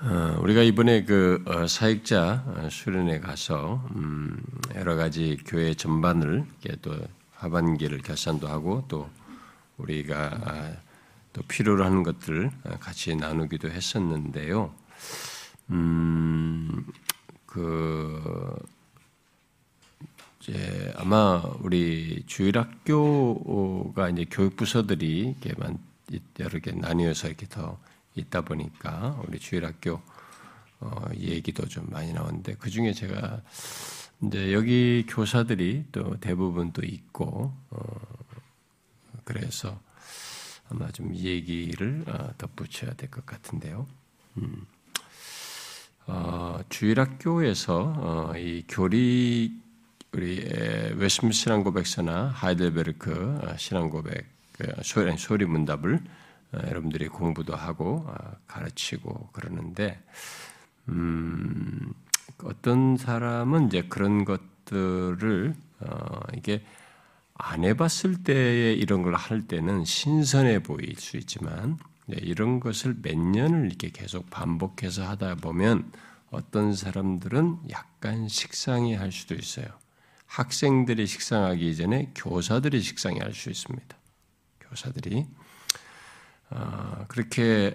어, 우리가 이번에 그 어, 사역자 어, 수련회 가서 음, 여러 가지 교회 전반을 또 하반기를 결산도 하고 또 우리가 아, 또 필요로 하는 것들을 같이 나누기도 했었는데요. 음, 그 이제 아마 우리 주일학교가 이제 교육부서들이 이렇게 만 여러 개 나뉘어서 이렇게 더 있다 보니까 우리 주일학교 어, 얘기도 좀 많이 나오는데 그 중에 제가 이제 여기 교사들이 또 대부분 또 있고 어, 그래서 아마 좀 얘기를 어, 덧붙여야 될 것 같은데요. 음. 어, 주일학교에서 어, 이 교리 우리 웨스트 신앙고백서나 하이델베르크 어, 신앙고백 그 소리, 문답을 어, 여러분들이 공부도 하고 어, 가르치고 그러는데 음, 어떤 사람은 이제 그런 것들을 어, 이게 안 해봤을 때에 이런 걸 할 때는 신선해 보일 수 있지만 이런 것을 몇 년을 이렇게 계속 반복해서 하다 보면 어떤 사람들은 약간 식상이 할 수도 있어요. 학생들이 식상하기 이전에 교사들이 식상이 할수 있습니다. 교사들이 어, 그렇게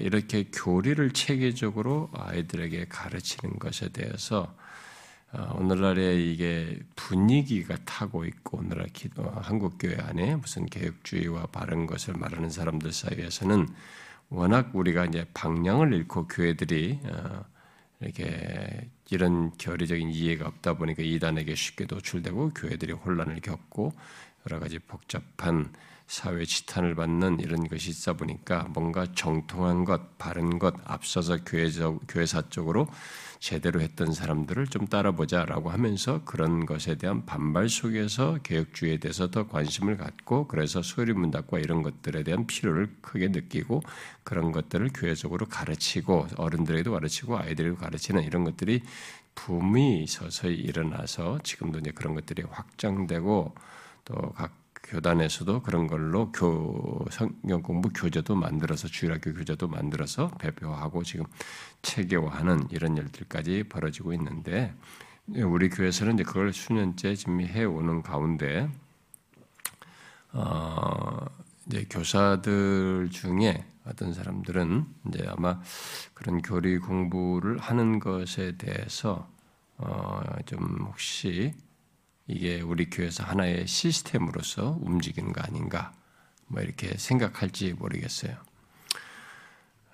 이렇게 교리를 체계적으로 아이들에게 가르치는 것에 대해서 어, 오늘날에 이게 분위기가 타고 있고 오늘날 기도, 한국 교회 안에 무슨 개혁주의와 바른 것을 말하는 사람들 사이에서는 워낙 우리가 이제 방향을 잃고 교회들이 어, 이렇게 이런 결의적인 이해가 없다 보니까 이단에게 쉽게 노출되고 교회들이 혼란을 겪고 여러 가지 복잡한 사회 지탄을 받는 이런 것이 있다 보니까 뭔가 정통한 것, 바른 것, 앞서서 교회적, 교회사 쪽으로 제대로 했던 사람들을 좀 따라보자라고 하면서 그런 것에 대한 반발 속에서 개혁주의에 대해서 더 관심을 갖고 그래서 소리문답과 이런 것들에 대한 필요를 크게 느끼고 그런 것들을 교회적으로 가르치고 어른들에게도 가르치고 아이들에게도 가르치는 이런 것들이 붐이 서서히 일어나서 지금도 이제 그런 것들이 확장되고 또 각 교단에서도 그런 걸로 교 성경 공부 교재도 만들어서 주일학교 교재도 만들어서 배포하고 지금 체계화하는 이런 일들까지 벌어지고 있는데 우리 교회에서는 이제 그걸 수년째 지금 해오는 가운데 어 이제 교사들 중에 어떤 사람들은 이제 아마 그런 교리 공부를 하는 것에 대해서 어 좀 혹시 이게 우리 교회에서 하나의 시스템으로서 움직이는 거 아닌가, 뭐 이렇게 생각할지 모르겠어요.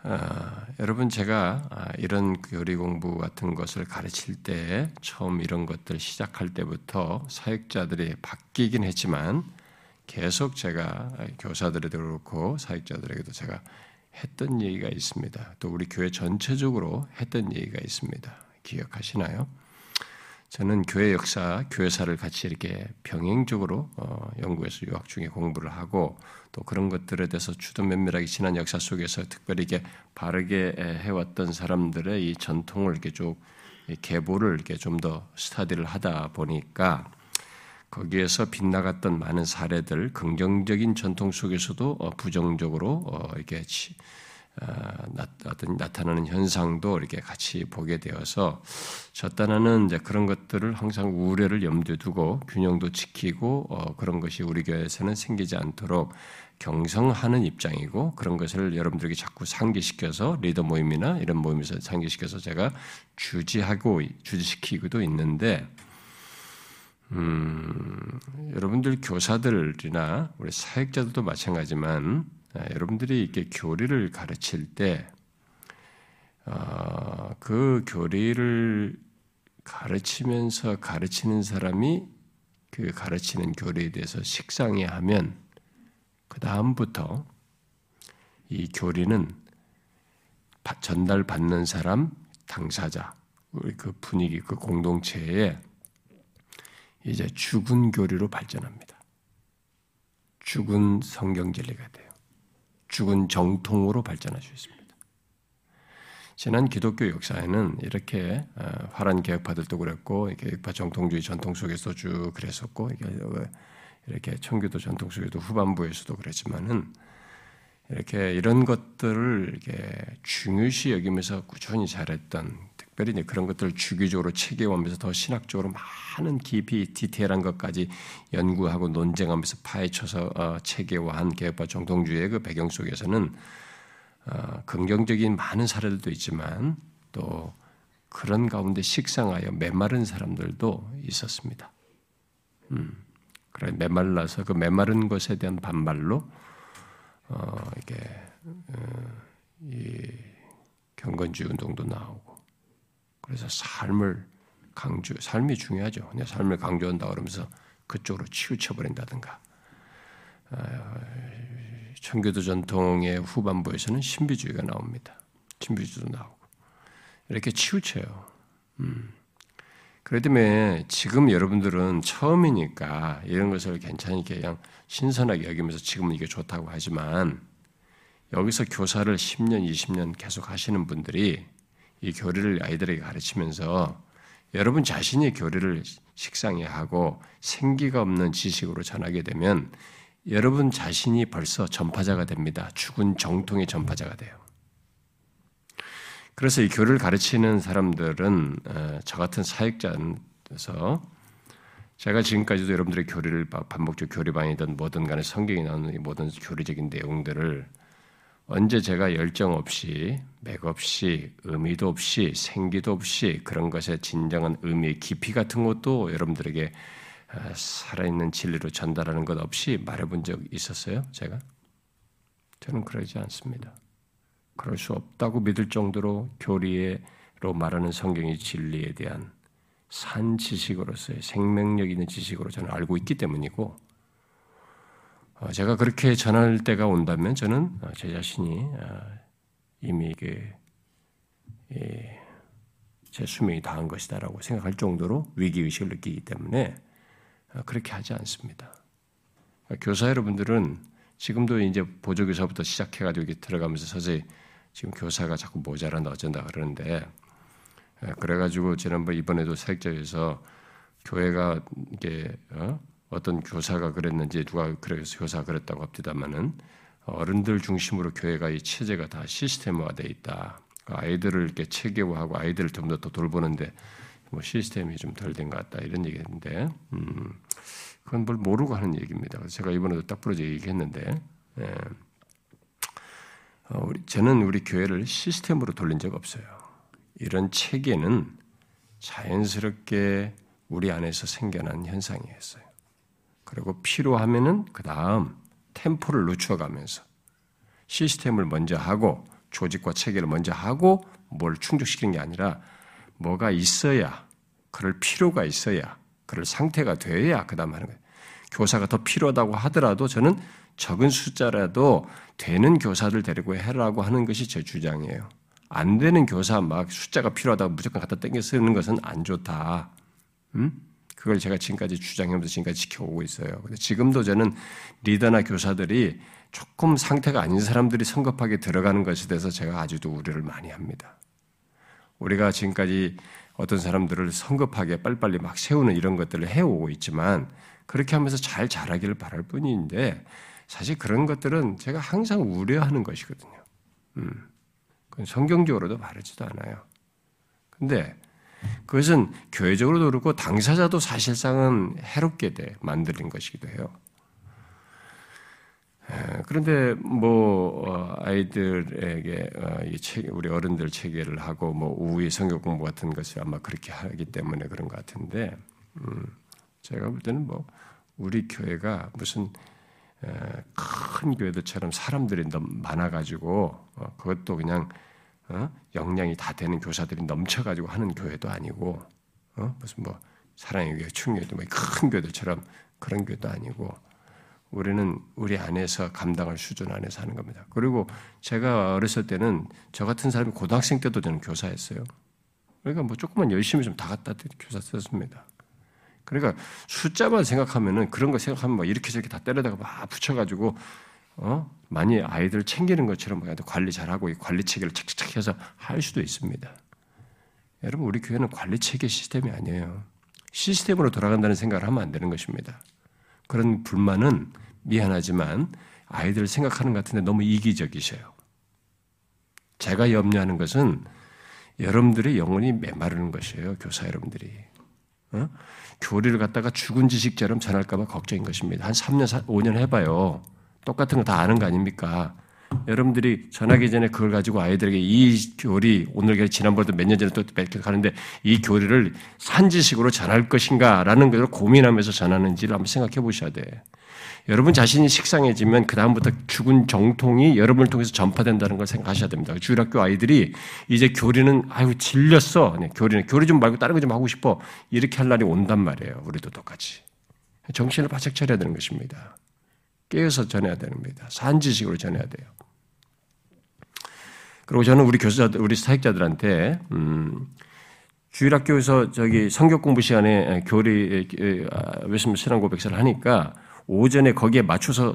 아, 여러분 제가 아, 이런 교리 공부 같은 것을 가르칠 때 처음 이런 것들 시작할 때부터 사역자들이 바뀌긴 했지만 계속 제가 교사들에도 그렇고 사역자들에게도 제가 했던 얘기가 있습니다. 또 우리 교회 전체적으로 했던 얘기가 있습니다. 기억하시나요? 저는 교회 역사, 교회사를 같이 이렇게 병행적으로 어, 연구해서 유학 중에 공부를 하고 또 그런 것들에 대해서 주도 면밀하게 지난 역사 속에서 특별히 이게 바르게 해왔던 사람들의 이 전통을 이렇게 쭉 계보를 이렇게 좀 더 스타디를 하다 보니까 거기에서 빗나갔던 많은 사례들, 긍정적인 전통 속에서도 어, 부정적으로 어, 이렇게 아, 어떤 나타나는 현상도 이렇게 같이 보게 되어서 저단하는 이제 그런 것들을 항상 우려를 염두에 두고 균형도 지키고 어 그런 것이 우리 교회에서는 생기지 않도록 경성하는 입장이고 그런 것을 여러분들에게 자꾸 상기시켜서 리더 모임이나 이런 모임에서 상기시켜서 제가 주지하고 주지시키고도 있는데 음, 여러분들 교사들이나 우리 사역자들도 마찬가지만 네, 여러분들이 이렇게 교리를 가르칠 때, 어, 그 교리를 가르치면서 가르치는 사람이 그 가르치는 교리에 대해서 식상해 하면 그 다음부터 이 교리는 전달받는 사람, 당사자, 우리 그 분위기, 그 공동체에 이제 죽은 교리로 발전합니다. 죽은 성경 진리가 돼요. 죽은 정통으로 발전할 수 있습니다. 지난 기독교 역사에는 이렇게 어, 화란 개혁파들도 그랬고 개혁파 정통주의 전통 속에서 쭉 그랬었고 이렇게 청교도 전통 속에도 후반부에서도 그랬지만은 이렇게 이런 것들을 이렇게 중요시 여기면서 꾸준히 잘했던 특별히 이제 그런 것들을 주기적으로 체계하면서 더 신학적으로 많은 깊이 디테일한 것까지 연구하고 논쟁하면서 파헤쳐서 어, 체계화한 개혁파 정통주의의 그 배경 속에서는 어, 긍정적인 많은 사례들도 있지만 또 그런 가운데 식상하여 메마른 사람들도 있었습니다. 음, 그래 메말라서 그 메마른 것에 대한 반발로 어, 이게 어, 이 경건주의 운동도 나오고 그래서 삶을 강조, 삶이 중요하죠. 그냥 삶을 강조한다 그러면서 그쪽으로 치우쳐 버린다든가. 어, 청교도 전통의 후반부에서는 신비주의가 나옵니다. 신비주의도 나오고 이렇게 치우쳐요. 음. 그렇기 때문에 지금 여러분들은 처음이니까 이런 것을 괜찮게 그냥 신선하게 여기면서 지금은 이게 좋다고 하지만 여기서 교사를 10년, 20년 계속 하시는 분들이 이 교리를 아이들에게 가르치면서 여러분 자신이 교리를 식상해 하고 생기가 없는 지식으로 전하게 되면 여러분 자신이 벌써 전파자가 됩니다. 죽은 정통의 전파자가 돼요. 그래서 이 교를 가르치는 사람들은 어, 저 같은 사역자에서 제가 지금까지도 여러분들의 교리를 반복적 교리방이든 뭐든 간에 성경에 나오는 모든 교리적인 내용들을 언제 제가 열정 없이 맥 없이 의미도 없이 생기도 없이 그런 것에 진정한 의미의 깊이 같은 것도 여러분들에게 어, 살아있는 진리로 전달하는 것 없이 말해본 적 있었어요? 제가? 저는 그러지 않습니다. 그럴 수 없다고 믿을 정도로 교리로 말하는 성경의 진리에 대한 산 지식으로서의 생명력 있는 지식으로 저는 알고 있기 때문이고 어, 제가 그렇게 전할 때가 온다면 저는 어, 제 자신이 어, 이미 제 수명이 다한 것이다라고 생각할 정도로 위기 의식을 느끼기 때문에 그렇게 하지 않습니다. 교사 여러분들은 지금도 이제 보조교사부터 시작해가지고 들어가면서 서서히 지금 교사가 자꾸 모자란다 어쩐다 그러는데 예, 그래가지고 지난번 이번에도 사역자에서 교회가 이게 어? 떤 교사가 그랬는지 누가 그래서 교사가 그랬다고 합니다만은 어른들 중심으로 교회가 이 체제가 다 시스템화돼 있다. 아이들을 이렇게 체계화하고 아이들을 좀 더 돌보는데 뭐 시스템이 좀 덜 된 것 같다 이런 얘기인데 음, 그건 뭘 모르고 하는 얘기입니다. 제가 이번에도 딱 부러져 얘기했는데 예. 어, 우리, 저는 우리 교회를 시스템으로 돌린 적 없어요. 이런 체계는 자연스럽게 우리 안에서 생겨난 현상이었어요. 그리고 필요하면은 그 다음 템포를 늦춰가면서 시스템을 먼저 하고 조직과 체계를 먼저 하고 뭘 충족시키는 게 아니라 뭐가 있어야 그럴 필요가 있어야 그럴 상태가 돼야 그 다음 하는 거예요. 교사가 더 필요하다고 하더라도 저는 적은 숫자라도 되는 교사들 데리고 해라고 하는 것이 제 주장이에요. 안 되는 교사 막 숫자가 필요하다고 무조건 갖다 땡겨 쓰는 것은 안 좋다. 음? 그걸 제가 지금까지 주장하면서 지금까지 지켜오고 있어요. 근데 지금도 저는 리더나 교사들이 조금 상태가 아닌 사람들이 성급하게 들어가는 것에 대해서 제가 아주도 우려를 많이 합니다. 우리가 지금까지 어떤 사람들을 성급하게 빨리빨리 막 세우는 이런 것들을 해오고 있지만 그렇게 하면서 잘 자라기를 바랄 뿐인데 사실 그런 것들은 제가 항상 우려하는 것이거든요. 음. 그건 성경적으로도 바르지도 않아요. 근데 그것은 교회적으로도 그렇고 당사자도 사실상은 해롭게 돼 만드는 것이기도 해요. 그런데 뭐 어, 아이들에게 어, 우리 어른들 체계를 하고 뭐 오후에 성경 공부 같은 것을 아마 그렇게 하기 때문에 그런 것 같은데 음, 제가 볼 때는 뭐 우리 교회가 무슨 큰 교회들처럼 사람들이 너무 많아가지고 어, 그것도 그냥 어, 역량이 다 되는 교사들이 넘쳐가지고 하는 교회도 아니고 어, 무슨 뭐 사랑의 교회, 충교회도 뭐큰 교회들처럼 그런 교회도 아니고 우리는 우리 안에서 감당할 수준 안에서 하는 겁니다. 그리고 제가 어렸을 때는 저 같은 사람이 고등학생 때도 저는 교사였어요. 그러니까 뭐 조금만 열심히 좀 다 갖다 교사 썼습니다. 그러니까 숫자만 생각하면은 그런 거 생각하면 막 이렇게 저렇게 다 때려다가 막 붙여가지고 어 많이 아이들 챙기는 것처럼 관리 잘하고 관리 체계를 착착착 해서 할 수도 있습니다. 여러분 우리 교회는 관리 체계 시스템이 아니에요. 시스템으로 돌아간다는 생각을 하면 안 되는 것입니다. 그런 불만은 미안하지만 아이들을 생각하는 것 같은데 너무 이기적이셔요. 제가 염려하는 것은 여러분들의 영혼이 메마르는 것이에요. 교사 여러분들이. 어? 교리를 갖다가 죽은 지식처럼 전할까봐 걱정인 것입니다. 한 3년, 5년 해봐요. 똑같은 거 다 아는 거 아닙니까? 여러분들이 전하기 전에 그걸 가지고 아이들에게 이 교리, 오늘 지난번에도 몇 년 전에 또 가는데 이 교리를 산지식으로 전할 것인가라는 것을 고민하면서 전하는지를 한번 생각해 보셔야 돼. 여러분 자신이 식상해지면 그다음부터 죽은 정통이 여러분을 통해서 전파된다는 걸 생각하셔야 됩니다. 주일학교 아이들이 이제 교리는 아유 질렸어. 네, 교리는 교리 좀 말고 다른 거 좀 하고 싶어. 이렇게 할 날이 온단 말이에요. 우리도 똑같이. 정신을 바짝 차려야 되는 것입니다. 깨어서 전해야 됩니다. 산지식으로 전해야 돼요. 그리고 저는 우리 교수자들, 우리 사역자들한테 음, 주일학교에서 저기 성경 공부 시간에 교리 웨스트 신앙 고백서를 하니까 오전에 거기에 맞춰서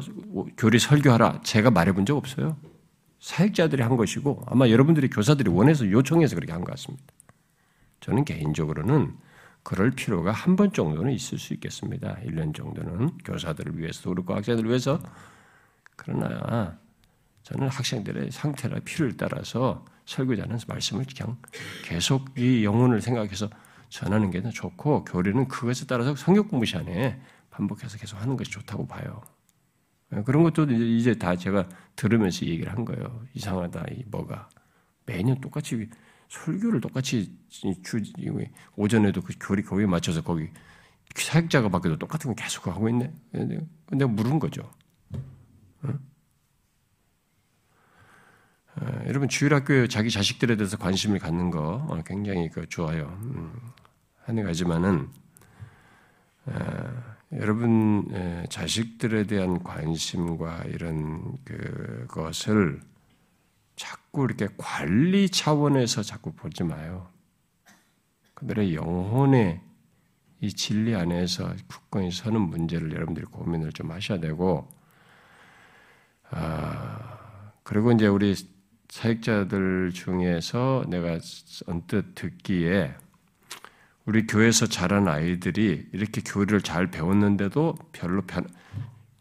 교리 설교하라 제가 말해본 적 없어요. 사역자들이 한 것이고 아마 여러분들이 교사들이 원해서 요청해서 그렇게 한 것 같습니다. 저는 개인적으로는 그럴 필요가 한 번 정도는 있을 수 있겠습니다. 1년 정도는 교사들을 위해서도 그렇고 학생들을 위해서 그러나 저는 학생들의 상태나 필요를 따라서 설교자는 말씀을 그냥 계속 이 영혼을 생각해서 전하는 게 좋고 교리는 그것에 따라서 성격 공부 시간에 반복해서 계속 하는 것이 좋다고 봐요. 그런 것도 이제 다 제가 들으면서 얘기를 한 거예요. 이상하다, 이 뭐가. 매년 똑같이 설교를 똑같이 주, 오전에도 그 교리 거기에 맞춰서 거기 사역자가 바뀌어도 똑같은 거 계속 하고 있네. 근데 물은 거죠. 응? 어, 여러분 주일학교에 자기 자식들에 대해서 관심을 갖는 거 어, 굉장히 그 좋아요. 음, 하는 가지만은 어, 여러분 자식들에 대한 관심과 이런 그것을 자꾸 이렇게 관리 차원에서 자꾸 보지 마요. 그들의 영혼의 이 진리 안에서 굳건히 서는 문제를 여러분들이 고민을 좀 하셔야 되고, 아, 그리고 이제 우리 사역자들 중에서 내가 언뜻 듣기에 우리 교회에서 자란 아이들이 이렇게 교리를 잘 배웠는데도 별로 변,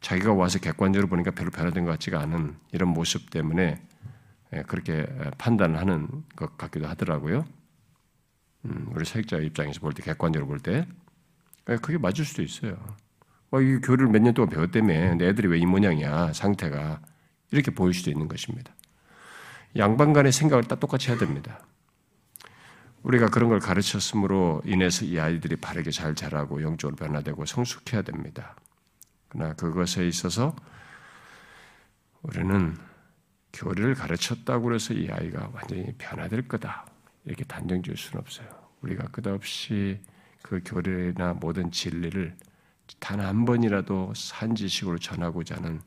자기가 와서 객관적으로 보니까 별로 변화된 것 같지가 않은 이런 모습 때문에 예, 그렇게 판단하는 것 같기도 하더라고요. 음, 우리 사역자 입장에서 볼 때, 객관적으로 볼 때. 예, 그게 맞을 수도 있어요. 어, 이 교리를 몇 년 동안 배웠다며, 내 애들이 왜 이 모양이야, 상태가. 이렇게 보일 수도 있는 것입니다. 양반 간의 생각을 다 똑같이 해야 됩니다. 우리가 그런 걸 가르쳤으므로 인해서 이 아이들이 바르게 잘 자라고 영적으로 변화되고 성숙해야 됩니다. 그러나 그것에 있어서 우리는 교리를 가르쳤다고 해서 이 아이가 완전히 변화될 거다. 이렇게 단정 지을 수는 없어요. 우리가 끝없이 그 교리나 모든 진리를 단 한 번이라도 산지식으로 전하고자 하는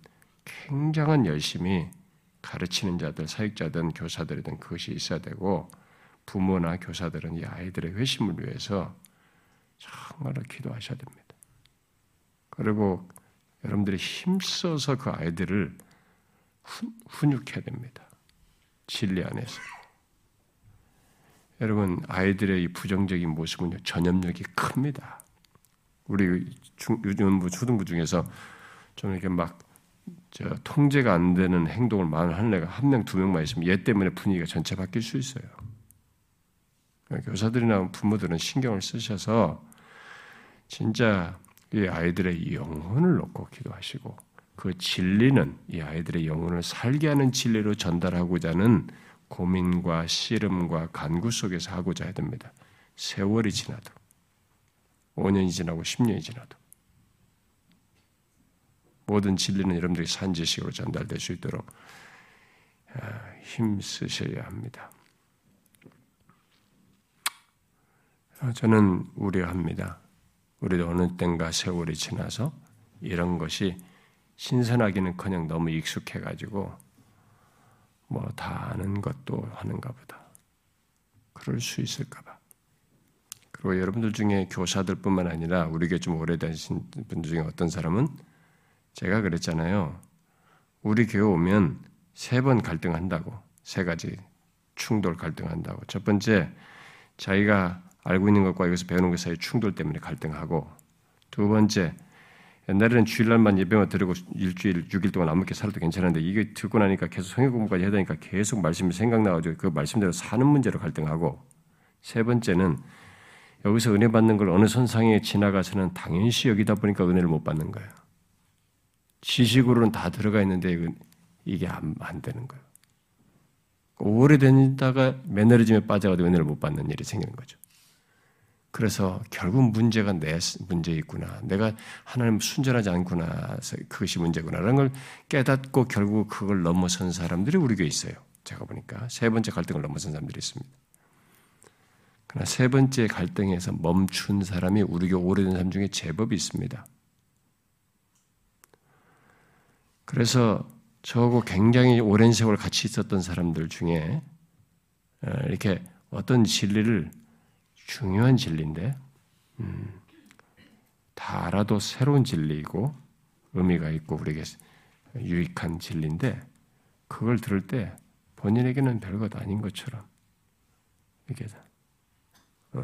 굉장한 열심이 가르치는 자들, 사역자든 교사들이든 그것이 있어야 되고 부모나 교사들은 이 아이들의 회심을 위해서 정말로 기도하셔야 됩니다. 그리고 여러분들이 힘써서 그 아이들을 훈육해야 됩니다. 진리 안에서. 여러분, 아이들의 이 부정적인 모습은 전염력이 큽니다. 우리 중, 요즘 초등부 중에서 좀 이렇게 막 통제가 안 되는 행동을 많이 하는 애가 한 명, 두 명만 있으면 얘 때문에 분위기가 전체 바뀔 수 있어요. 그러니까 교사들이나 부모들은 신경을 쓰셔서 진짜 이 아이들의 영혼을 놓고 기도하시고 그 진리는 이 아이들의 영혼을 살게 하는 진리로 전달하고자 하는 고민과 씨름과 간구 속에서 하고자 해야 됩니다. 세월이 지나도 5년이 지나고 10년이 지나도 모든 진리는 여러분들이 산지식으로 전달될 수 있도록 아, 힘쓰셔야 합니다. 아, 저는 우려합니다. 우리도 어느 땐가 세월이 지나서 이런 것이 신선하기는커녕 너무 익숙해가지고 뭐 다 아는 것도 하는가 보다. 그럴 수 있을까봐. 그리고 여러분들 중에 교사들뿐만 아니라 우리 교회 좀 오래되신 분들 중에 어떤 사람은 제가 그랬잖아요. 우리 교회 오면 세 번 갈등한다고. 세 가지 충돌 갈등한다고. 첫 번째, 자기가 알고 있는 것과 여기서 배우는 것 사이 충돌 때문에 갈등하고, 두 번째, 옛날에는 주일날만 예배만 드리고 일주일, 6일 동안 안 먹게 살아도 괜찮은데 이게 듣고 나니까 계속 성경 공부까지 해야 되니까 계속 말씀이 생각나가지고 그 말씀대로 사는 문제로 갈등하고 세 번째는 여기서 은혜 받는 걸 어느 선상에 지나가서는 당연시 여기다 보니까 은혜를 못 받는 거예요. 지식으로는 다 들어가 있는데 이게 안, 안 되는 거예요. 오래되다가 매너리즘에 빠져가지고 은혜를 못 받는 일이 생기는 거죠. 그래서 결국 문제가 내 문제있구나. 내가 하나님 순전하지 않구나. 그것이 문제구나라는 걸 깨닫고 결국 그걸 넘어선 사람들이 우리 교에 있어요. 제가 보니까 세 번째 갈등을 넘어선 사람들이 있습니다. 그러나 세 번째 갈등에서 멈춘 사람이 우리 교 오래된 사람 중에 제법 있습니다. 그래서 저하고 굉장히 오랜 세월 같이 있었던 사람들 중에 어, 이렇게 어떤 진리를 중요한 진리인데 음, 다 알아도 새로운 진리이고 의미가 있고 우리에게 유익한 진리인데 그걸 들을 때 본인에게는 별것 아닌 것처럼 이게 어,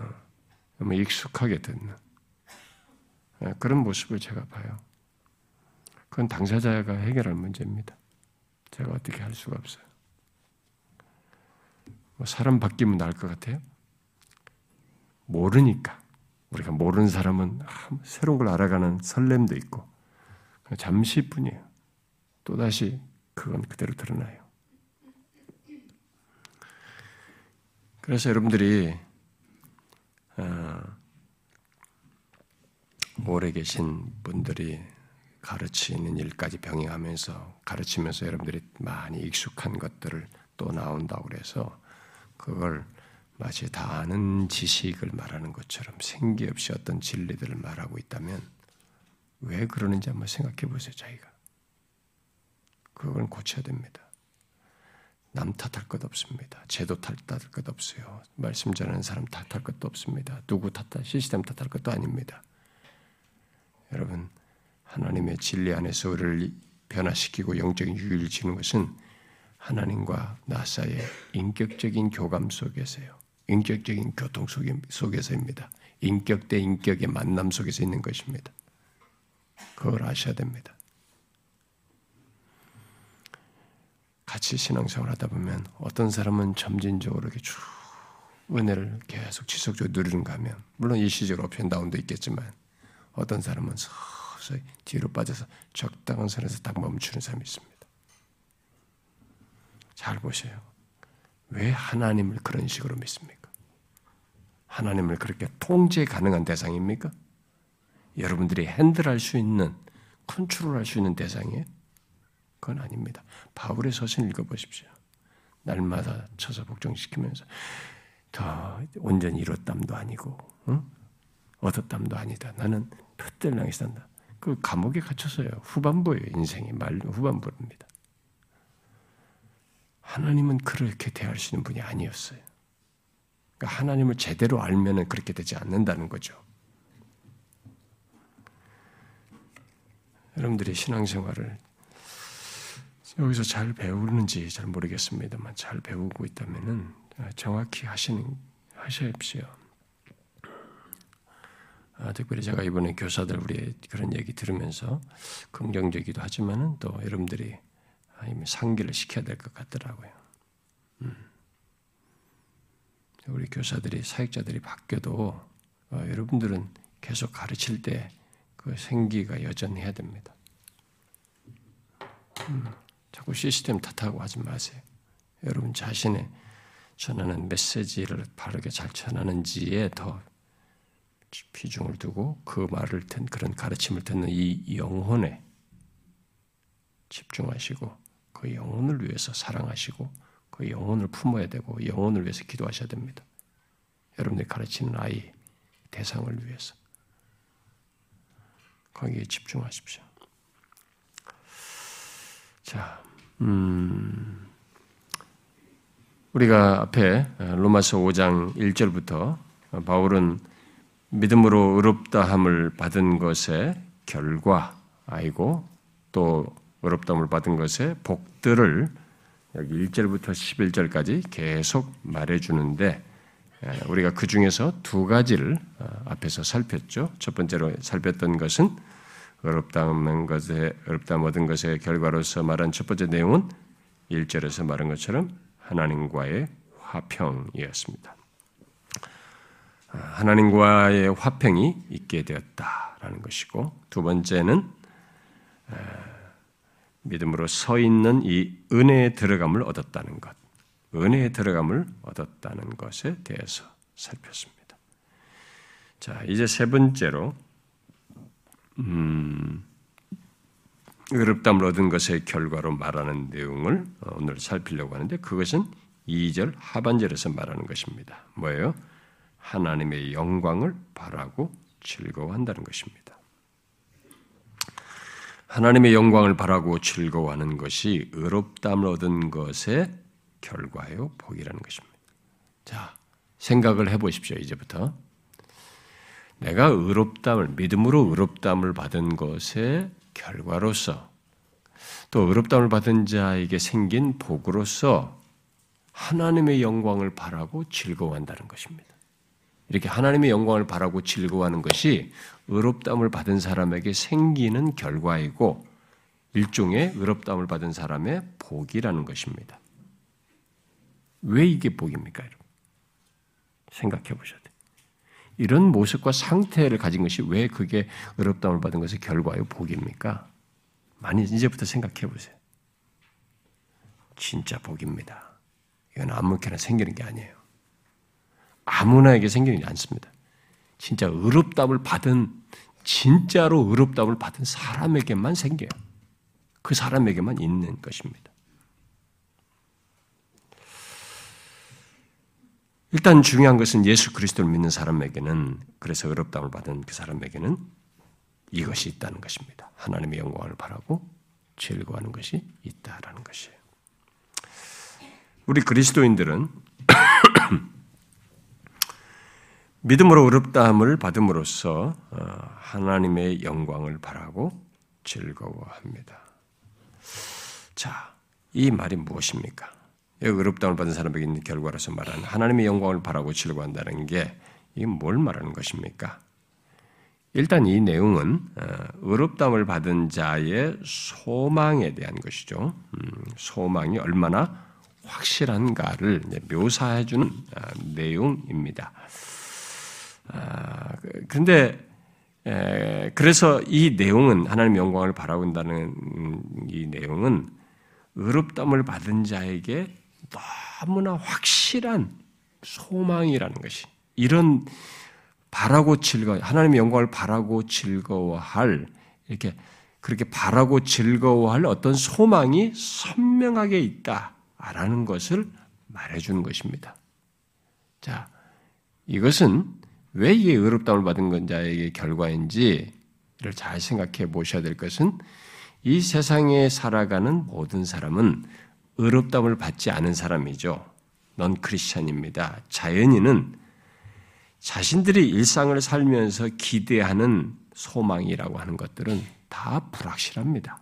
너무 익숙하게 듣는 어, 그런 모습을 제가 봐요. 그건 당사자가 해결할 문제입니다. 제가 어떻게 할 수가 없어요. 뭐 사람 바뀌면 나을 것 같아요? 모르니까. 우리가 모르는 사람은 새로운 걸 알아가는 설렘도 있고, 잠시뿐이에요. 또다시 그건 그대로 드러나요. 그래서 여러분들이, 어, 오래 계신 분들이 가르치는 일까지 병행하면서 가르치면서 여러분들이 많이 익숙한 것들을 또 나온다고 그래서 그걸 마치 다 아는 지식을 말하는 것처럼 생기 없이 어떤 진리들을 말하고 있다면 왜 그러는지 한번 생각해 보세요, 자기가. 그건 고쳐야 됩니다. 남 탓할 것 없습니다. 제도 탓할 것 없어요. 말씀 전하는 사람 탓할 것도 없습니다. 누구 탓할, 시스템 탓할 것도 아닙니다. 여러분, 하나님의 진리 안에서 우리를 변화시키고 영적인 유의를 지는 것은 하나님과 나 사이의 인격적인 교감 속에서요. 인격적인 교통 속에서입니다. 인격 대 인격의 만남 속에서 있는 것입니다. 그걸 아셔야 됩니다. 같이 신앙생활 하다 보면 어떤 사람은 점진적으로 이렇게 쭉 은혜를 계속 지속적으로 누리는가 하면 물론 일시적으로 업앤다운도 있겠지만 어떤 사람은 서서히 뒤로 빠져서 적당한 선에서 딱 멈추는 사람이 있습니다. 잘 보세요. 왜 하나님을 그런 식으로 믿습니까? 하나님을 그렇게 통제 가능한 대상입니까? 여러분들이 핸들할 수 있는, 컨트롤할 수 있는 대상이에요? 그건 아닙니다. 바울의 서신 읽어보십시오. 날마다 쳐서 복종시키면서 더 온전히 이뤘담도 아니고 응? 얻었담도 아니다. 나는 향해 산다. 그 감옥에 갇혔어요. 후반부예요. 인생이 말 후반부입니다. 하나님은 그렇게 대할 수 있는 분이 아니었어요. 그러니까 하나님을 제대로 알면 그렇게 되지 않는다는 거죠. 여러분들이 신앙생활을 여기서 잘 배우는지 잘 모르겠습니다만 잘 배우고 있다면은 정확히 하시는 하십시오. 아, 특별히 제가 이번에 교사들 우리 그런 얘기 들으면서 긍정적이기도 하지만은 또 여러분들이 상기를 시켜야 될 것 같더라고요. 음. 우리 교사들이 사역자들이 바뀌어도 어, 여러분들은 계속 가르칠 때 그 생기가 여전히 해야 됩니다. 음, 자꾸 시스템 탓하고 하지 마세요. 여러분 자신의 전하는 메시지를 바르게 잘 전하는지에 더 비중을 두고 그 말을 듣 그런 가르침을 듣는 이 영혼에 집중하시고 그 영혼을 위해서 사랑하시고 그 영혼을 품어야 되고 영혼을 위해서 기도하셔야 됩니다. 여러분들이 가르치는 아이 대상을 위해서 거기에 집중하십시오. 자, 음, 우리가 앞에 로마서 5장 1절부터 바울은 믿음으로 의롭다함을 받은 것의 결과이고 또 의롭다함을 받은 것의 복들을 여기 1절부터 11절까지 계속 말해주는데 우리가 그 중에서 두 가지를 어, 앞에서 살폈죠. 첫 번째로 살폈던 것은 어렵다는 것에 어렵다 얻은 것의 결과로서 말한 첫 번째 내용은 1절에서 말한 것처럼 하나님과의 화평이었습니다. 하나님과의 화평이 있게 되었다라는 것이고 두 번째는 믿음으로 서 있는 이 은혜의 들어감을 얻었다는 것, 은혜의 들어감을 얻었다는 것에 대해서 살폈습니다. 자, 이제 세 번째로 음, 의롭담을 얻은 것의 결과로 말하는 내용을 오늘 살피려고 하는데 그것은 2절 하반절에서 말하는 것입니다. 뭐예요? 하나님의 영광을 바라고 즐거워한다는 것입니다. 하나님의 영광을 바라고 즐거워하는 것이 의롭담을 얻은 것의 결과요, 복이라는 것입니다. 자, 생각을 해 보십시오, 이제부터. 내가 의롭담을, 믿음으로 의롭담을 받은 것의 결과로서 또 의롭담을 받은 자에게 생긴 복으로서 하나님의 영광을 바라고 즐거워한다는 것입니다. 이렇게 하나님의 영광을 바라고 즐거워하는 것이 의롭담을 받은 사람에게 생기는 결과이고 일종의 의롭담을 받은 사람의 복이라는 것입니다. 왜 이게 복입니까? 여러분? 생각해 보셔야 돼요. 이런 모습과 상태를 가진 것이 왜 그게 의롭담을 받은 것의 결과요 복입니까? 많이 이제부터 생각해 보세요. 진짜 복입니다. 이건 아무렇게나 생기는 게 아니에요. 아무나에게 생기지 않습니다. 진짜 의롭담을 받은 진짜로 의롭담을 받은 사람에게만 생겨요. 그 사람에게만 있는 것입니다. 일단 중요한 것은 예수 그리스도를 믿는 사람에게는 그래서 의롭담을 받은 그 사람에게는 이것이 있다는 것입니다. 하나님의 영광을 바라고 즐거워하는 것이 있다라는 것이에요. 우리 그리스도인들은 믿음으로 의롭다함을 받음으로써 어, 하나님의 영광을 바라고 즐거워합니다. 자, 이 말이 무엇입니까? 의롭다함을 받은 사람에게 있는 결과로서 말하는 하나님의 영광을 바라고 즐거워한다는 게 이게 뭘 말하는 것입니까? 일단 이 내용은 어, 의롭다함을 받은 자의 소망에 대한 것이죠. 음, 소망이 얼마나 확실한가를 묘사해주는 아, 내용입니다. 아, 근데 그래서 이 내용은 하나님 영광을 바라본다는 이 내용은 의롭담을 받은 자에게 너무나 확실한 소망이라는 것이 이런 바라고 즐거워 하나님의 영광을 바라고 즐거워할 이렇게 그렇게 바라고 즐거워할 어떤 소망이 선명하게 있다라는 것을 말해주는 것입니다. 자, 이것은 왜 이게 의롭다움을 받은 건 자에게 결과인지를 잘 생각해 보셔야 될 것은 이 세상에 살아가는 모든 사람은 의롭다움을 받지 않은 사람이죠. 넌 크리스천입니다. 자연인은 자신들이 일상을 살면서 기대하는 소망이라고 하는 것들은 다 불확실합니다.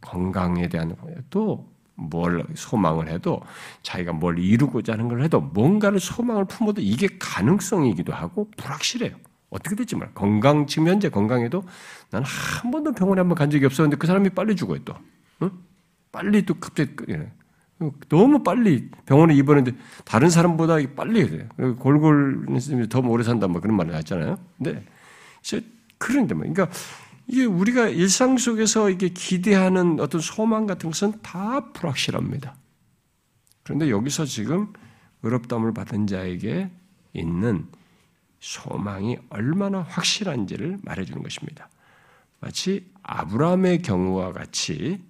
건강에 대한 또 뭘 소망을 해도 자기가 뭘 이루고자 하는 걸 해도 뭔가를 소망을 품어도 이게 가능성이기도 하고 불확실해요. 어떻게 될지 몰라. 건강 지금 현재 건강해도 난한 번도 병원에 한 번 간 적이 없었는데 그 사람이 빨리 죽어요 또. 응? 빨리 또 갑자기 예. 너무 빨리 병원에 입원했는데 다른 사람보다 빨리 해요. 골골 더 오래 산다 뭐 그런 말을 하잖아요. 근데 그런데 뭐 그러니까 이게 우리가 일상 속에서 이게 기대하는 어떤 소망 같은 것은 다 불확실합니다. 그런데 여기서 지금 의롭담을 받은 자에게 있는 소망이 얼마나 확실한지를 말해주는 것입니다. 마치 아브라함의 경우와 같이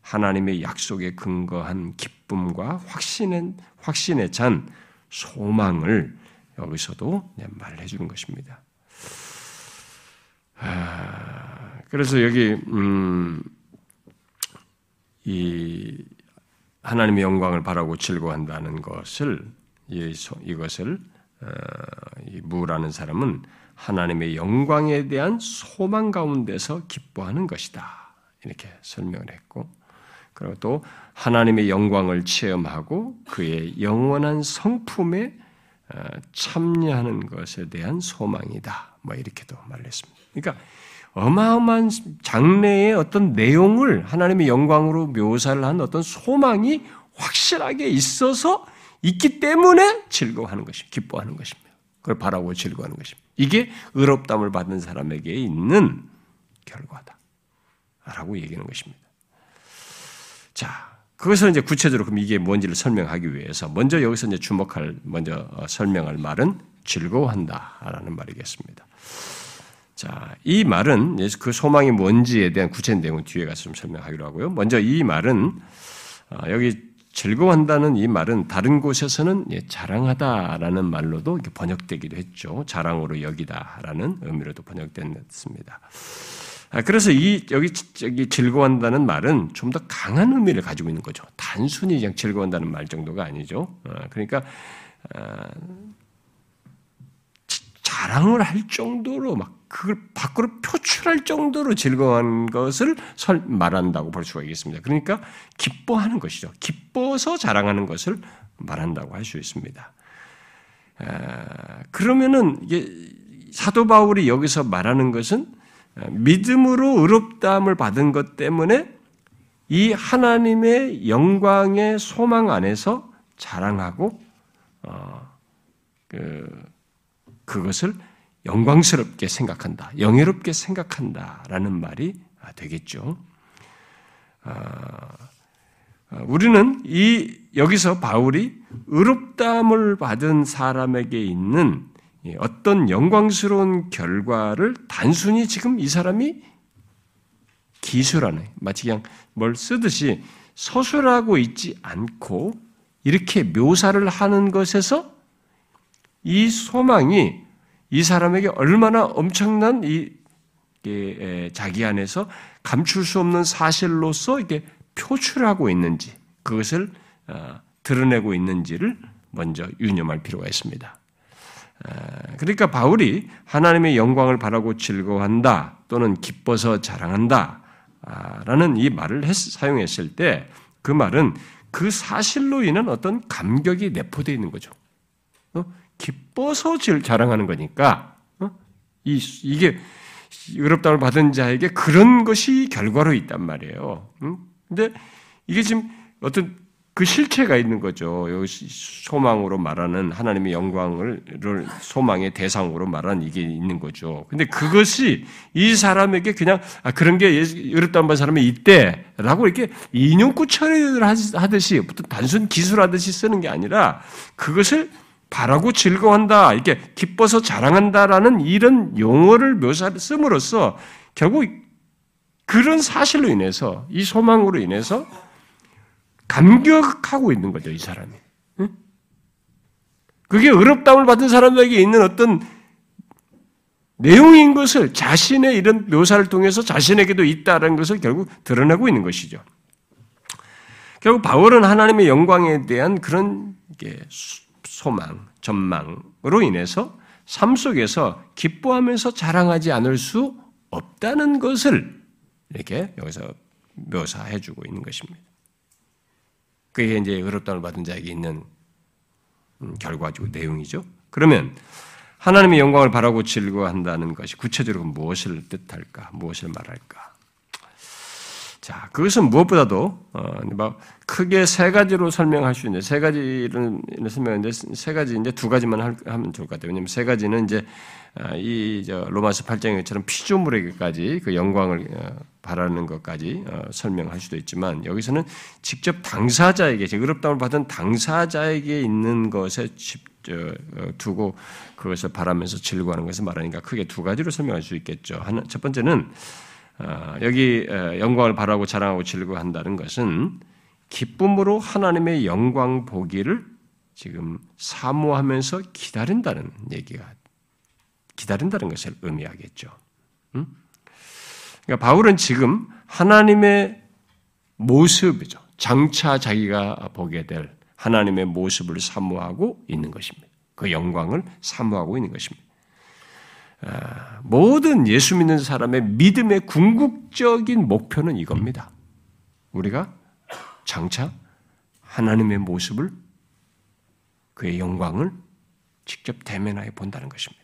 하나님의 약속에 근거한 기쁨과 확신에, 확신에 찬 소망을 여기서도 말해 주는 것입니다. 아, 그래서 여기 음, 이 하나님의 영광을 바라고 즐거워한다는 것을 이, 이것을 어, 이 무라는 사람은 하나님의 영광에 대한 소망 가운데서 기뻐하는 것이다. 이렇게 설명을 했고 그리고 또 하나님의 영광을 체험하고 그의 영원한 성품에 어, 참여하는 것에 대한 소망이다. 뭐 이렇게도 말했습니다. 그러니까 어마어마한 장래의 어떤 내용을 하나님의 영광으로 묘사를 한 어떤 소망이 확실하게 있어서 있기 때문에 즐거워하는 것입니다. 기뻐하는 것입니다. 그걸 바라고 즐거워하는 것입니다. 이게 의롭담을 받은 사람에게 있는 결과다. 라고 얘기하는 것입니다. 자, 그것을 이제 구체적으로 그럼 이게 뭔지를 설명하기 위해서 먼저 여기서 이제 주목할, 먼저 어, 설명할 말은 즐거워한다라는 말이겠습니다. 자, 이 말은 그 소망이 뭔지에 대한 구체적인 내용은 뒤에 가서 좀 설명하기로 하고요. 먼저 이 말은 어, 여기 즐거워한다는 이 말은 다른 곳에서는 예, 자랑하다라는 말로도 번역되기도 했죠. 자랑으로 여기다라는 의미로도 번역됐습니다. 아, 그래서 이 여기 여기 즐거워한다는 말은 좀 더 강한 의미를 가지고 있는 거죠. 단순히 그냥 즐거워한다는 말 정도가 아니죠. 어, 그러니까 아, 자랑을 할 정도로 막 그걸 밖으로 표출할 정도로 즐거워한 것을 말한다고 볼 수가 있겠습니다. 그러니까 기뻐하는 것이죠. 기뻐서 자랑하는 것을 말한다고 할 수 있습니다. 그러면은 사도 바울이 여기서 말하는 것은 믿음으로 의롭다함을 받은 것 때문에 이 하나님의 영광의 소망 안에서 자랑하고 어, 그, 그것을 영광스럽게 생각한다, 영예롭게 생각한다라는 말이 되겠죠. 아, 우리는 이 여기서 바울이 의롭다함을 받은 사람에게 있는 어떤 영광스러운 결과를 단순히 지금 이 사람이 기술하네. 마치 그냥 뭘 쓰듯이 서술하고 있지 않고 이렇게 묘사를 하는 것에서 이 소망이 이 사람에게 얼마나 엄청난 이 자기 안에서 감출 수 없는 사실로서 이게 표출하고 있는지 그것을 어, 드러내고 있는지를 먼저 유념할 필요가 있습니다. 그러니까 바울이 하나님의 영광을 바라고 즐거워한다 또는 기뻐서 자랑한다 라는 이 말을 했, 사용했을 때 그 말은 그 사실로 인한 어떤 감격이 내포되어 있는 거죠. 어? 기뻐서 자랑하는 거니까 어? 이, 이게 의롭다을 받은 자에게 그런 것이 결과로 있단 말이에요. 근데 이게 지금 어떤 그 실체가 있는 거죠. 여기 소망으로 말하는 하나님의 영광을 소망의 대상으로 말하는 이게 있는 거죠. 근데 그것이 이 사람에게 그냥 아, 그런 게 받은 사람이 있대라고 이렇게 인용구 처리를 하듯이 단순 기술하듯이 쓰는 게 아니라 그것을 바라고 즐거워한다, 이렇게 기뻐서 자랑한다라는 이런 용어를 묘사를 씀으로써 결국 그런 사실로 인해서 이 소망으로 인해서 감격하고 있는 거죠, 이 사람이. 그게 의롭다움을 받은 사람에게 있는 어떤 내용인 것을 자신의 이런 묘사를 통해서 자신에게도 있다는 것을 결국 드러내고 있는 것이죠. 결국 바울은 하나님의 영광에 대한 그런 소망, 전망으로 인해서 삶 속에서 기뻐하면서 자랑하지 않을 수 없다는 것을 이렇게 여기서 묘사해 주고 있는 것입니다. 그게 이제 의롭다을 받은 자에게 있는 음, 결과적 내용이죠. 그러면 하나님의 영광을 바라고 즐거워한다는 것이 구체적으로 무엇을 뜻할까? 무엇을 말할까? 자, 그것은 무엇보다도 어, 크게 세 가지로 설명할 수 있는 세 가지를 설명하는데 세 가지 이제 두 가지만 하면 좋을 것 같아요. 왜냐하면 세 가지는 이제 아, 이 로마서 8장처럼 피조물에게까지 그 영광을 어, 바라는 것까지 어, 설명할 수도 있지만 여기서는 직접 당사자에게 의롭다움을 받은 당사자에게 있는 것에 두고 그것을 바라면서 즐거워하는 것을 말하니까 크게 두 가지로 설명할 수 있겠죠. 첫 번째는 어, 여기 어, 영광을 바라고 자랑하고 즐거워한다는 것은 기쁨으로 하나님의 영광 보기를 지금 사모하면서 기다린다는 얘기가 기다린다는 것을 의미하겠죠. 그러니까 바울은 지금 하나님의 모습이죠. 장차 자기가 보게 될 하나님의 모습을 사모하고 있는 것입니다. 그 영광을 사모하고 있는 것입니다. 아, 모든 예수 믿는 사람의 믿음의 궁극적인 목표는 이겁니다. 우리가 장차 하나님의 모습을 그의 영광을 직접 대면하여 본다는 것입니다.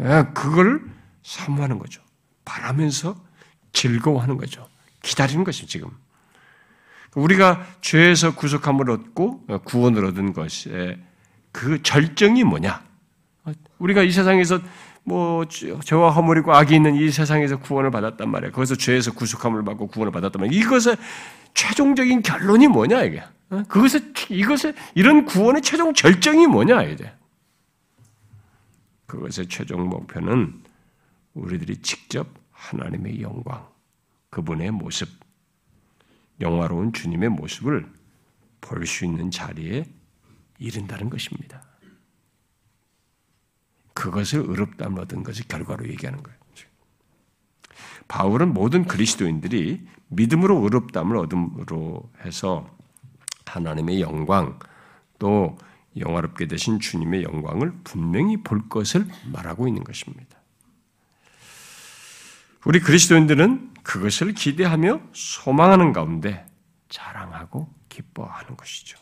아, 그걸 사모하는 거죠. 바라면서 즐거워하는 거죠. 기다리는 것이 지금. 우리가 죄에서 구속함을 얻고 구원을 얻은 것의 그 절정이 뭐냐? 우리가 이 세상에서 뭐 죄와 허물이고 악이 있는 이 세상에서 구원을 받았단 말이에요. 거기서 죄에서 구속함을 받고 구원을 받았단 말이에요. 이것의 최종적인 결론이 뭐냐 이게? 어? 그것의 이것의 이런 구원의 최종 절정이 뭐냐 이제? 그것의 최종 목표는 우리들이 직접 하나님의 영광, 그분의 모습, 영화로운 주님의 모습을 볼 수 있는 자리에 이른다는 것입니다. 그것을 의롭다함을 얻은 것이 결과로 얘기하는 거예요. 바울은 모든 그리스도인들이 믿음으로 의롭다함을 얻음으로 해서 하나님의 영광 또 영화롭게 되신 주님의 영광을 분명히 볼 것을 말하고 있는 것입니다. 우리 그리스도인들은 그것을 기대하며 소망하는 가운데 자랑하고 기뻐하는 것이죠.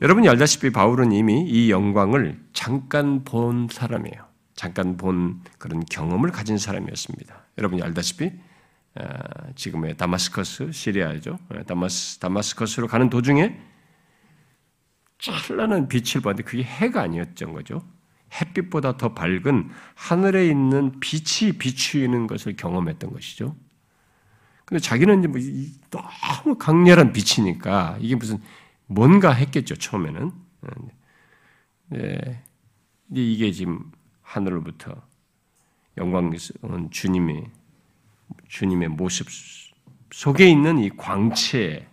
여러분이 알다시피 바울은 이미 이 영광을 잠깐 본 사람이에요. 잠깐 본 그런 경험을 가진 사람이었습니다. 여러분이 알다시피 어, 지금의 다마스커스 시리아죠. 어, 다마스 다마스커스로 가는 도중에 찬란한 빛을 봤는데 그게 해가 아니었던 거죠. 햇빛보다 더 밝은 하늘에 있는 빛이 비추이는 것을 경험했던 것이죠. 근데 자기는 이제 뭐 너무 강렬한 빛이니까 이게 무슨 뭔가 했겠죠, 처음에는. 네. 이게 지금 하늘로부터 영광스러운 주님의, 주님의 모습 속에 있는 이 광채,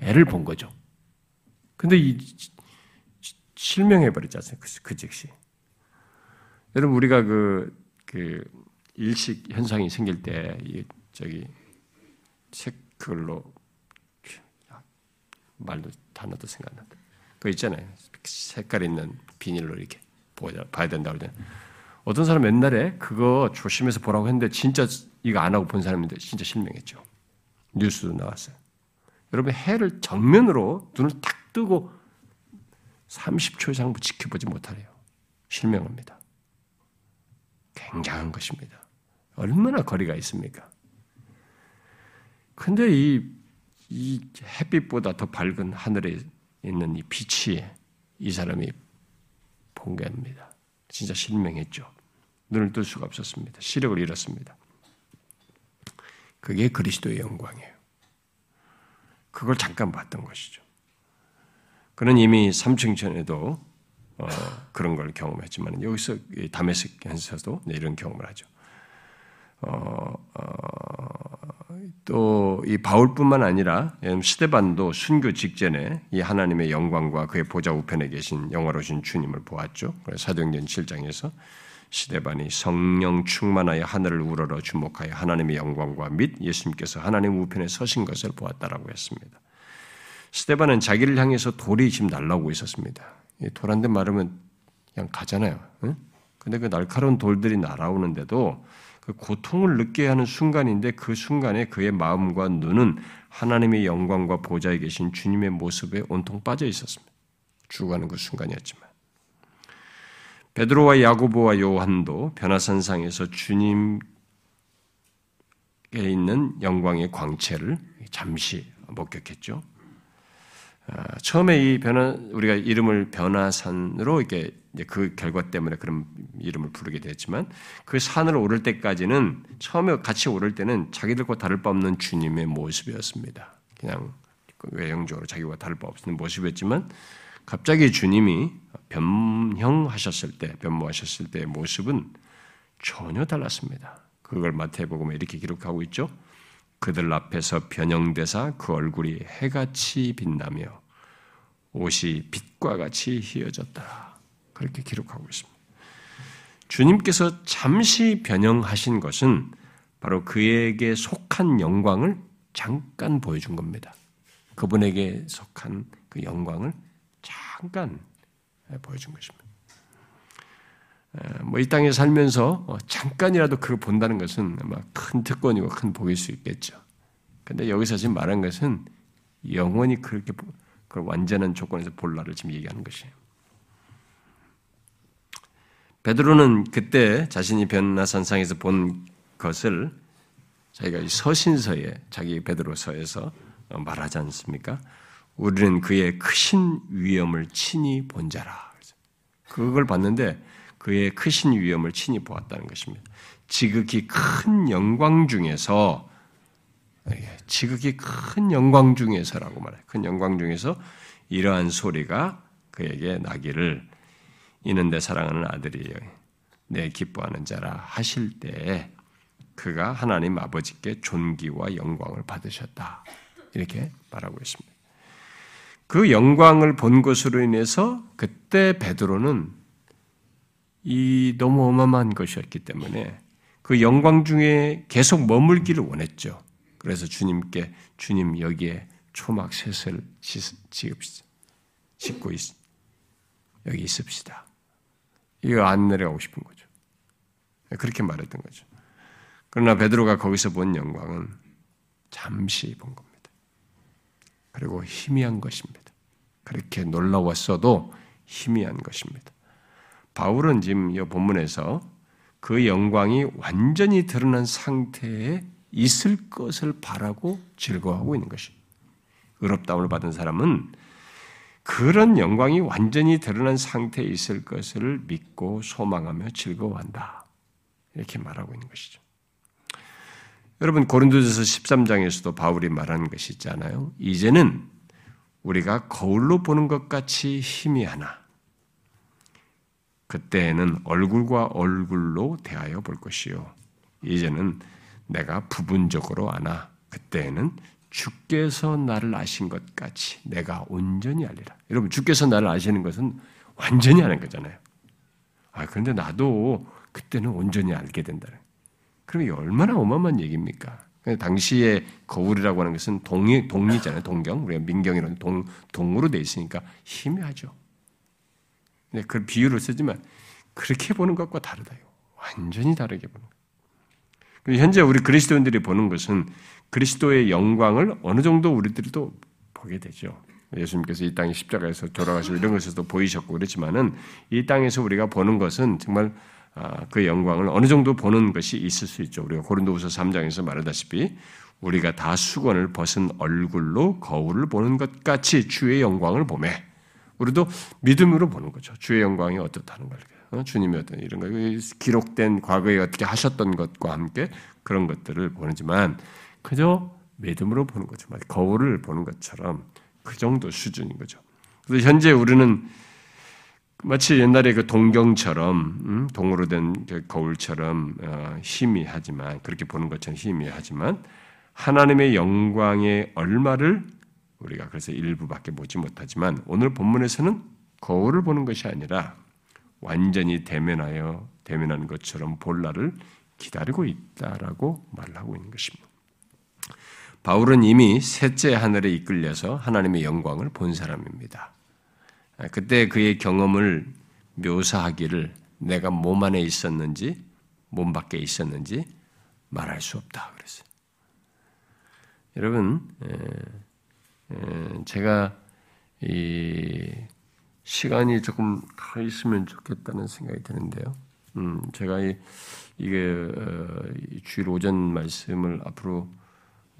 애를 본 거죠. 근데 이, 실명해 버리지 않습니까? 그, 그 즉시. 여러분, 우리가 그, 그, 일식 현상이 생길 때, 저기, 색, 그걸로, 말도 단어도 생각난다. 그 있잖아요. 색깔 있는 비닐로 이렇게 봐야 된다고 그러잖 어떤 사람 옛날에 그거 조심해서 보라고 했는데 진짜 이거 안 하고 본 사람인데 진짜 실명했죠. 뉴스도 나왔어요. 여러분 해를 정면으로 눈을 탁 뜨고 30초 이상 지켜보지 못하래요. 실명합니다. 굉장한 것입니다. 얼마나 거리가 있습니까? 근데 이 이 햇빛보다 더 밝은 하늘에 있는 이 빛이 이 사람이 본 겁니다. 진짜 실명했죠. 눈을 뜰 수가 없었습니다. 시력을 잃었습니다. 그게 그리스도의 영광이에요. 그걸 잠깐 봤던 것이죠. 그는 이미 삼층전에도 어, 그런 걸 경험했지만 여기서 다메섹에서도 네, 이런 경험을 하죠. 어, 어, 또이 바울뿐만 아니라 시대반도 순교 직전에 이 하나님의 영광과 그의 보좌 우편에 계신 영화로신 주님을 보았죠. 사도행전 7장에서 시대반이 성령 충만하여 하늘을 우러러 주목하여 하나님의 영광과 및 예수님께서 하나님 우편에 서신 것을 보았다라고 했습니다. 스테반은 자기를 향해서 돌이 지금 날라오고 있었습니다. 돌한대 맞으면 그냥 가잖아요. 응? 근데 그 날카로운 돌들이 날아오는데도 그 고통을 느껴야 하는 순간인데 그 순간에 그의 마음과 눈은 하나님의 영광과 보좌에 계신 주님의 모습에 온통 빠져 있었습니다. 죽어가는 그 순간이었지만 베드로와 야고보와 요한도 변화산상에서 주님께 있는 영광의 광채를 잠시 목격했죠. 아, 처음에 이 변화 우리가 이름을 변화산으로 이렇게 그 결과 때문에 그런 이름을 부르게 됐지만 그 산을 오를 때까지는 처음에 같이 오를 때는 자기들과 다를 바 없는 주님의 모습이었습니다. 그냥 외형적으로 자기와 다를 바 없는 모습이었지만 갑자기 주님이 변형하셨을 때, 변모하셨을 때의 모습은 전혀 달랐습니다. 그걸 마태복음에 이렇게 기록하고 있죠. 그들 앞에서 변형되사 그 얼굴이 해같이 빛나며 옷이 빛과 같이 휘어졌다. 그렇게 기록하고 있습니다. 주님께서 잠시 변형하신 것은 바로 그에게 속한 영광을 잠깐 보여준 겁니다. 그분에게 속한 그 영광을 잠깐 보여준 것입니다. 뭐이 땅에 살면서 어, 잠깐이라도 그걸 본다는 것은 아마 큰 특권이고 큰 복일 수 있겠죠. 근데 여기서 지금 말한 것은 영원히 그렇게 그 완전한 조건에서 볼라를 지금 얘기하는 것이에요. 베드로는 그때 자신이 변나산상에서 본 것을 자기가 서신서에 자기 베드로서에서 말하지 않습니까? 우리는 그의 크신 위엄을 친히 본 자라. 그걸 봤는데 그의 크신 위엄을 친히 보았다는 것입니다. 지극히 큰 영광 중에서 지극히 큰 영광 중에서라고 말해요. 큰 영광 중에서 이러한 소리가 그에게 나기를 이는 내 사랑하는 아들이여 내 기뻐하는 자라 하실 때 그가 하나님 아버지께 존귀와 영광을 받으셨다. 이렇게 말하고 있습니다. 그 영광을 본 것으로 인해서 그때 베드로는 이 너무 어마어마한 것이었기 때문에 그 영광 중에 계속 머물기를 원했죠. 그래서 주님께 주님 여기에 초막 셋을 지읍시다. 짓고 있, 여기 있읍시다. 이거 안 내려가고 싶은 거죠. 그렇게 말했던 거죠. 그러나 베드로가 거기서 본 영광은 잠시 본 겁니다. 그리고 희미한 것입니다. 그렇게 놀라웠어도 희미한 것입니다. 바울은 지금 이 본문에서 그 영광이 완전히 드러난 상태에 있을 것을 바라고 즐거워하고 있는 것이. 의롭다움을 받은 사람은 그런 영광이 완전히 드러난 상태에 있을 것을 믿고 소망하며 즐거워한다. 이렇게 말하고 있는 것이죠. 여러분 고린도전서 13장에서도 바울이 말하는 것이 있잖아요. 이제는 우리가 거울로 보는 것 같이 희미하나 그때에는 얼굴과 얼굴로 대하여 볼 것이요. 이제는 내가 부분적으로 아나 그때에는 주께서 나를 아신 것 같이 내가 온전히 알리라. 여러분 주께서 나를 아시는 것은 완전히 아는 거잖아요. 아 그런데 나도 그때는 온전히 알게 된다는. 그럼 이 얼마나 어마어마한 얘기입니까? 당시에 거울이라고 하는 것은 동이, 동이잖아요. 동경. 우리가 민경이라는 동, 동으로 돼 있으니까 희미하죠. 네, 그 비유를 쓰지만 그렇게 보는 것과 다르다요. 완전히 다르게 보는 거. 현재 우리 그리스도인들이 보는 것은 그리스도의 영광을 어느 정도 우리들도 보게 되죠. 예수님께서 이 땅에 십자가에서 돌아가시고 이런 것에서도 보이셨고 그렇지만은 이 땅에서 우리가 보는 것은 정말 아, 그 영광을 어느 정도 보는 것이 있을 수 있죠. 우리가 고린도후서 3장에서 말하다시피 우리가 다 수건을 벗은 얼굴로 거울을 보는 것 같이 주의 영광을 보매 우리도 믿음으로 보는 거죠. 주의 영광이 어떻다는 걸. 어? 주님이 어떤 이런 거 기록된 과거에 어떻게 하셨던 것과 함께 그런 것들을 보지만 그저 믿음으로 보는 거죠. 거울을 보는 것처럼 그 정도 수준인 거죠. 그래서 현재 우리는 마치 옛날에 그 동경처럼 음, 동으로 된그 거울처럼 어, 희미하지만 그렇게 보는 것처럼 희미하지만 하나님의 영광의 얼마를 우리가 그래서 일부밖에 보지 못하지만 오늘 본문에서는 거울을 보는 것이 아니라 완전히 대면하여 대면하는 것처럼 볼 날을 기다리고 있다라고 말하고 있는 것입니다. 바울은 이미 셋째 하늘에 이끌려서 하나님의 영광을 본 사람입니다. 아, 그때 그의 경험을 묘사하기를 내가 몸 안에 있었는지 몸 밖에 있었는지 말할 수 없다 그랬어요. 여러분, 제가 이 시간이 조금 더 있으면 좋겠다는 생각이 드는데요. 음, 제가 이, 이게 어, 주일 오전 말씀을 앞으로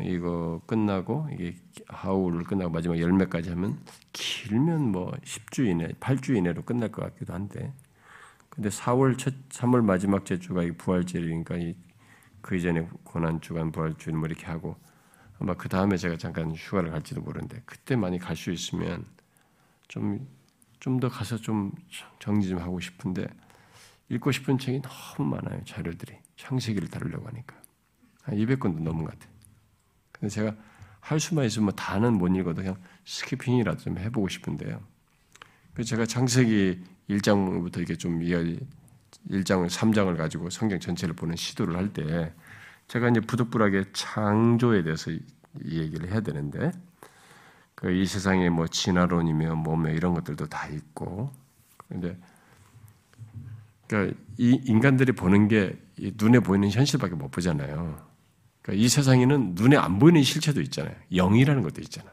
이거 끝나고 이게 하울을 끝나고 마지막 열매까지 하면 길면 뭐 10주 이내, 8주 이내로 끝날 것 같기도 한데 근데 4월 첫 3월 마지막 제 주가 부활절이니까 그 이전에 고난 주간 부활 주일 뭐 이렇게 하고 아마 그 다음에 제가 잠깐 휴가를 갈지도 모르는데 그때 많이 갈 수 있으면 좀 좀 더 가서 좀 정리 좀 하고 싶은데 읽고 싶은 책이 너무 많아요 자료들이 창세기를 다루려고 하니까 한 200권도 넘은 것 같아요. 근데 제가 할 수만 있으면 뭐 다는 못 읽어도 그냥 스키핑이라도 좀 해보고 싶은데요. 그래서 제가 창세기 1장부터 이렇게 좀 1장을 3장을 가지고 성경 전체를 보는 시도를 할 때 제가 이제 부득불하게 창조에 대해서 이 얘기를 해야 되는데 그 이 세상에 뭐 진화론이며 뭐며 이런 것들도 다 있고 근데 그러니까 이 인간들이 보는 게 눈에 보이는 현실밖에 못 보잖아요. 그러니까 이 세상에는 눈에 안 보이는 실체도 있잖아요. 영이라는 것도 있잖아.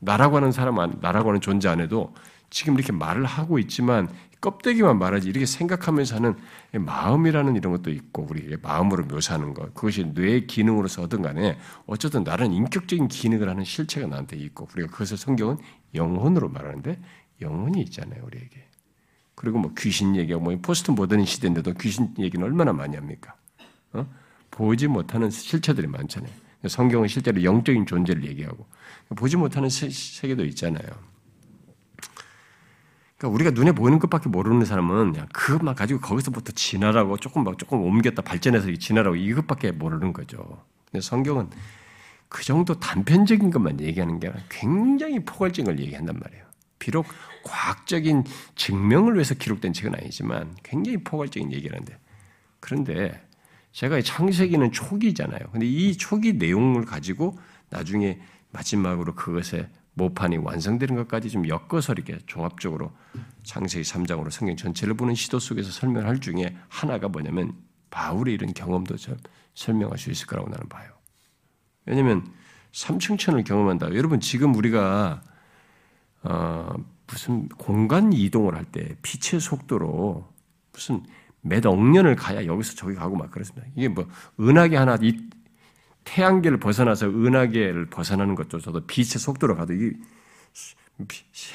나라고 하는 사람, 나라고 하는 존재 안에도 지금 이렇게 말을 하고 있지만 껍데기만 말하지 이렇게 생각하면서 하는 마음이라는 이런 것도 있고 우리 마음으로 묘사하는 것 그것이 뇌 기능으로서 어떤 간에 어쨌든 나는 인격적인 기능을 하는 실체가 나한테 있고 우리가 그것을 성경은 영혼으로 말하는데 영혼이 있잖아요 우리에게 그리고 뭐 귀신 얘기하고 뭐 포스트 모더니 시대인데도 귀신 얘기는 얼마나 많이 합니까? 어? 보지 못하는 실체들이 많잖아요. 성경은 실제로 영적인 존재를 얘기하고 보지 못하는 세계도 있잖아요. 그러니까 우리가 눈에 보이는 것밖에 모르는 사람은 그것만 가지고 거기서부터 지나라고 조금 막 조금 옮겼다 발전해서 지나라고 이것밖에 모르는 거죠. 근데 성경은 그 정도 단편적인 것만 얘기하는 게 굉장히 포괄적인 걸 얘기한단 말이에요. 비록 과학적인 증명을 위해서 기록된 책은 아니지만 굉장히 포괄적인 얘기를 하는데 그런데 제가 창세기는 초기잖아요. 근데 이 초기 내용을 가지고 나중에 마지막으로 그것에 모판이 완성되는 것까지 좀 엮어서 이렇게 종합적으로 창세기 3장으로 성경 전체를 보는 시도 속에서 설명할 중에 하나가 뭐냐면 바울의 이런 경험도 좀 설명할 수 있을 거라고 나는 봐요. 왜냐하면 삼층천을 경험한다. 여러분 지금 우리가 어, 무슨 공간 이동을 할 때 빛의 속도로 무슨 몇 억년을 가야 여기서 저기 가고 막 그렇습니다. 이게 뭐 은하계 하나 이 태양계를 벗어나서 은하계를 벗어나는 것조차도 빛의 속도로 가도 이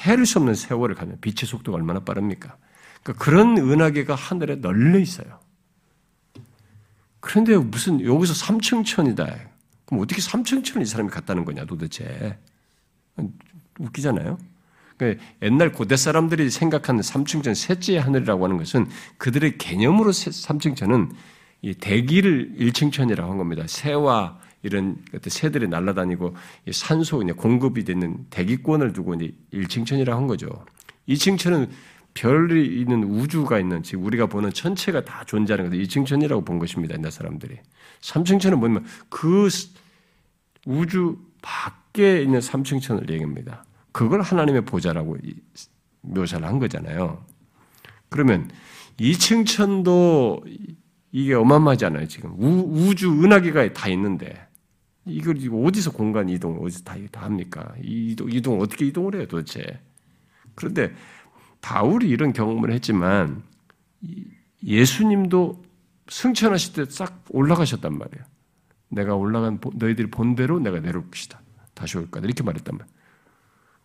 해를 수 없는 세월을 가면 빛의 속도가 얼마나 빠릅니까? 그러니까 그런 은하계가 하늘에 널려 있어요. 그런데 무슨 여기서 삼층천이다. 그럼 어떻게 삼층천을 이 사람이 갔다는 거냐 도대체. 웃기잖아요. 그러니까 옛날 고대 사람들이 생각하는 삼층천 셋째 하늘이라고 하는 것은 그들의 개념으로 삼층천은 이 대기를 일층천이라고 한 겁니다. 새와 이런 새들이 날아다니고 산소 공급이 되는 대기권을 두고 이제 일층천이라고 한 거죠. 이층천은 별이 있는 우주가 있는 즉 우리가 보는 천체가 다 존재하는 것을 이층천이라고 본 것입니다. 옛날 사람들이. 삼층천은 뭐냐면 그 우주 밖에 있는 삼층천을 얘기합니다. 그걸 하나님의 보좌라고 묘사를 한 거잖아요. 그러면 이층천도 이게 어마어마하잖아요, 지금. 우, 주 은하계가 다 있는데. 이걸 어디서 공간 이동을 어디서 다, 다 합니까? 이동, 이동 어떻게 이동을 해요, 도대체? 그런데 바울이 이런 경험을 했지만 예수님도 승천하실 때 싹 올라가셨단 말이에요. 내가 올라간 너희들이 본 대로 내가 내려올 것이다. 다시 올 거다. 이렇게 말했단 말이에요.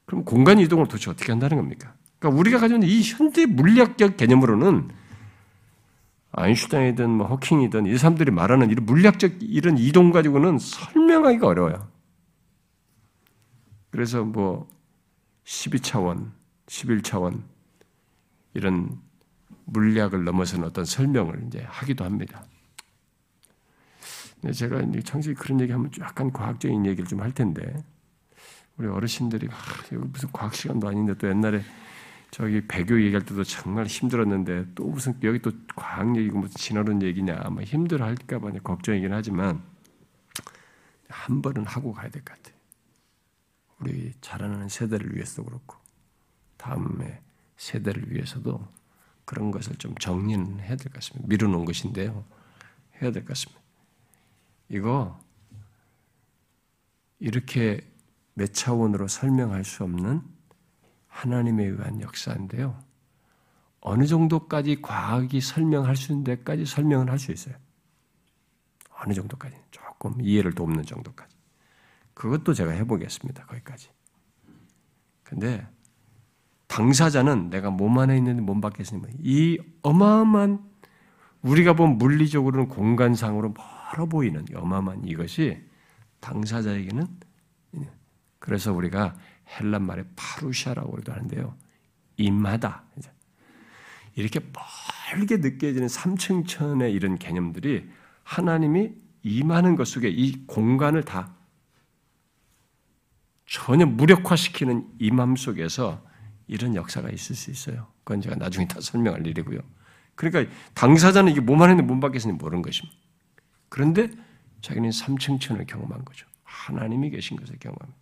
그럼 공간 이동을 도대체 어떻게 한다는 겁니까? 그러니까 우리가 가지고 있는 이 현대 물리학적 개념으로는 아인슈타인이든 뭐 허킹이든 이 사람들이 말하는 이런 물리학적 이런 이동 가지고는 설명하기가 어려워요. 그래서 뭐 12차원, 11차원 이런 물리학을 넘어서는 어떤 설명을 이제 하기도 합니다. 제가 창세기 그런 얘기 하면 약간 과학적인 얘기를 좀 할 텐데 우리 어르신들이 아, 무슨 과학 시간도 아닌데 또 옛날에 저기 배교 얘기할 때도 정말 힘들었는데 또 무슨 여기 또 과학 얘기고 무슨 진화론 얘기냐 아마 힘들어 할까 봐 걱정이긴 하지만 한 번은 하고 가야 될 것 같아요. 우리 자라나는 세대를 위해서도 그렇고 다음에 세대를 위해서도 그런 것을 좀 정리는 해야 될 것 같습니다. 미루는 것인데요. 해야 될 것 같습니다. 이거 이렇게 몇 차원으로 설명할 수 없는 하나님에 의한 역사인데요. 어느 정도까지 과학이 설명할 수 있는 데까지 설명을 할 수 있어요. 어느 정도까지. 조금 이해를 돕는 정도까지. 그것도 제가 해보겠습니다. 거기까지. 근데 당사자는 내가 몸 안에 있는 몸 밖에 있으니 이 어마어마한 우리가 본 물리적으로는 공간상으로 멀어 보이는 어마어마한 이것이 당사자에게는 그래서 우리가 헬란 말에 파루샤라고 하는데요. 임하다. 이렇게 멀게 느껴지는 삼층천의 이런 개념들이 하나님이 임하는 것 속에 이 공간을 다 전혀 무력화시키는 임함 속에서 이런 역사가 있을 수 있어요. 그건 제가 나중에 다 설명할 일이고요. 그러니까 당사자는 이게 몸 안에 있는 몸 밖에 있는 모르는 것입니다. 그런데 자기는 삼층천을 경험한 거죠. 하나님이 계신 것을 경험합니다.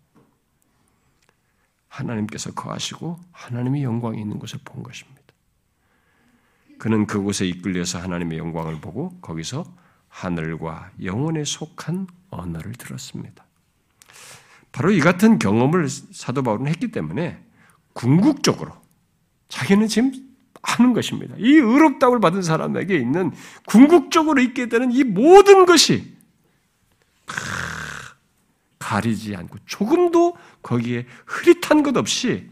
하나님께서 거하시고 하나님의 영광이 있는 곳을 본 것입니다. 그는 그곳에 이끌려서 하나님의 영광을 보고 거기서 하늘과 영혼에 속한 언어를 들었습니다. 바로 이 같은 경험을 사도 바울은 했기 때문에 궁극적으로 자기는 지금 아는 것입니다. 이 의롭다움을 받은 사람에게 있는 궁극적으로 있게 되는 이 모든 것이 가리지 않고 조금도 거기에 흐릿한 것 없이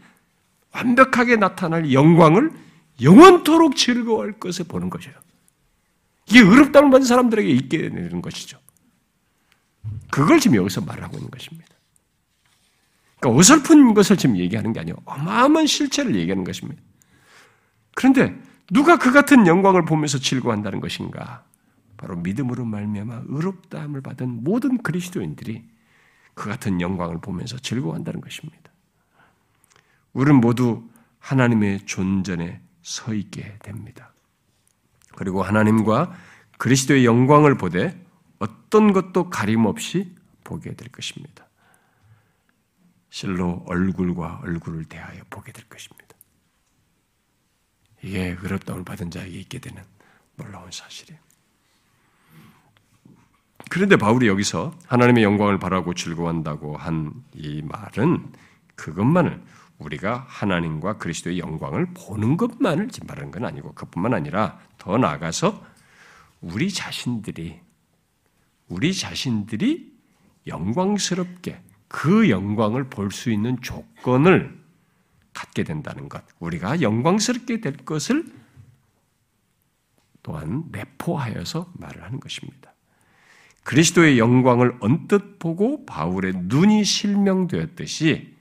완벽하게 나타날 영광을 영원토록 즐거워할 것을 보는 것이에요. 이게 의롭다움을 받은 사람들에게 있게 되는 것이죠. 그걸 지금 여기서 말하고 있는 것입니다. 그러니까 어설픈 것을 지금 얘기하는 게 아니고 어마어마한 실체를 얘기하는 것입니다. 그런데 누가 그 같은 영광을 보면서 즐거워한다는 것인가? 바로 믿음으로 말미암아 의롭다함을 받은 모든 그리스도인들이 그 같은 영광을 보면서 즐거워한다는 것입니다. 우리는 모두 하나님의 존전에 서 있게 됩니다. 그리고 하나님과 그리스도의 영광을 보되 어떤 것도 가림 없이 보게 될 것입니다. 실로 얼굴과 얼굴을 대하여 보게 될 것입니다. 이게 의롭다움을 받은 자에게 있게 되는 놀라운 사실이에요. 그런데 바울이 여기서 하나님의 영광을 바라고 즐거워한다고 한 이 말은 그것만을 우리가 하나님과 그리스도의 영광을 보는 것만을 지금 말하는 건 아니고 그뿐만 아니라 더 나아가서 우리 자신들이 우리 자신들이 영광스럽게 그 영광을 볼 수 있는 조건을 갖게 된다는 것, 우리가 영광스럽게 될 것을 또한 내포하여서 말을 하는 것입니다. 그리스도의 영광을 언뜻 보고 바울의 눈이 실명되었듯이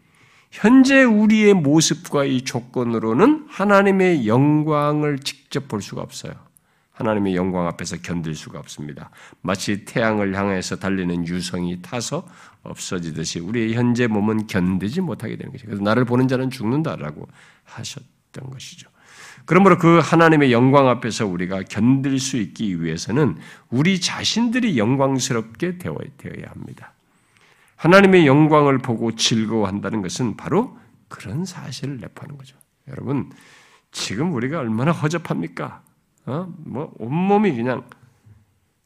현재 우리의 모습과 이 조건으로는 하나님의 영광을 직접 볼 수가 없어요. 하나님의 영광 앞에서 견딜 수가 없습니다. 마치 태양을 향해서 달리는 유성이 타서 없어지듯이 우리의 현재 몸은 견디지 못하게 되는 것이죠. 그래서 나를 보는 자는 죽는다라고 하셨던 것이죠. 그러므로 그 하나님의 영광 앞에서 우리가 견딜 수 있기 위해서는 우리 자신들이 영광스럽게 되어야 합니다. 하나님의 영광을 보고 즐거워한다는 것은 바로 그런 사실을 내포하는 거죠. 여러분, 지금 우리가 얼마나 허접합니까? 어? 뭐 온몸이 그냥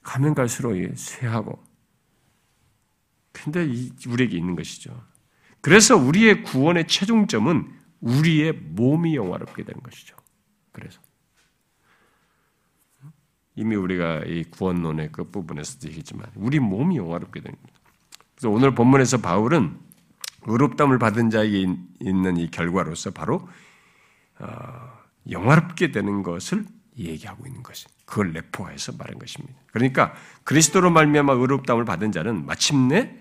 가면 갈수록 쇠하고 근데 우리에게 있는 것이죠. 그래서 우리의 구원의 최종점은 우리의 몸이 영화롭게 되는 것이죠. 그래서 이미 우리가 이 구원론의 그 부분에서도 얘기했지만 우리 몸이 영화롭게 거죠. 그래서 오늘 본문에서 바울은 의롭담을 받은 자에게 있는 이 결과로서 바로 어, 영화롭게 되는 것을 얘기하고 있는 것이 그걸 내포해서 말한 것입니다. 그러니까 그리스도로 말미암아 의롭다움을 받은 자는 마침내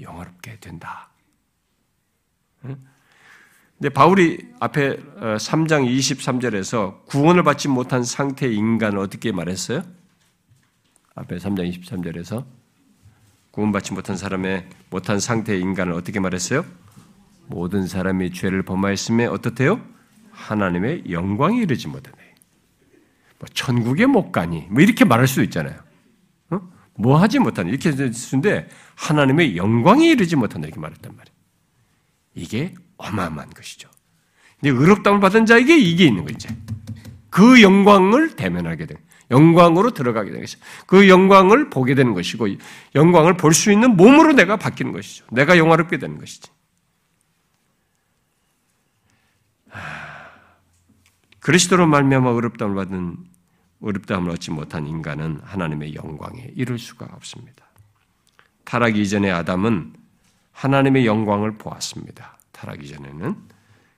영화롭게 된다. 근데 바울이 앞에 3장 어, 23절에서 구원을 받지 못한 상태의 인간을 어떻게 말했어요? 앞에 3장 23절에서 구원받지 못한 사람의 못한 상태의 인간을 어떻게 말했어요? 모든 사람이 죄를 범하였음에 어떻대요? 하나님의 영광이 이르지 못하네. 뭐 천국에 못 가니 뭐 이렇게 말할 수도 있잖아요. 어? 뭐 하지 못하니 이렇게 쓰는데 하나님의 영광이 이르지 못한다 이렇게 말했단 말이에요. 이게 어마어마한 것이죠. 근데 의롭다움을 받은 자에게 이게 있는 거죠. 그 영광을 대면하게 되 영광으로 들어가게 되는 것이죠. 그 영광을 보게 되는 것이고 영광을 볼 수 있는 몸으로 내가 바뀌는 것이죠. 내가 영화롭게 되는 것이지. 그리스도로 말미암아 의롭다움을 받은 어렵다함을 얻지 못한 인간은 하나님의 영광에 이를 수가 없습니다. 타락 이전의 아담은 하나님의 영광을 보았습니다. 타락 이 전에는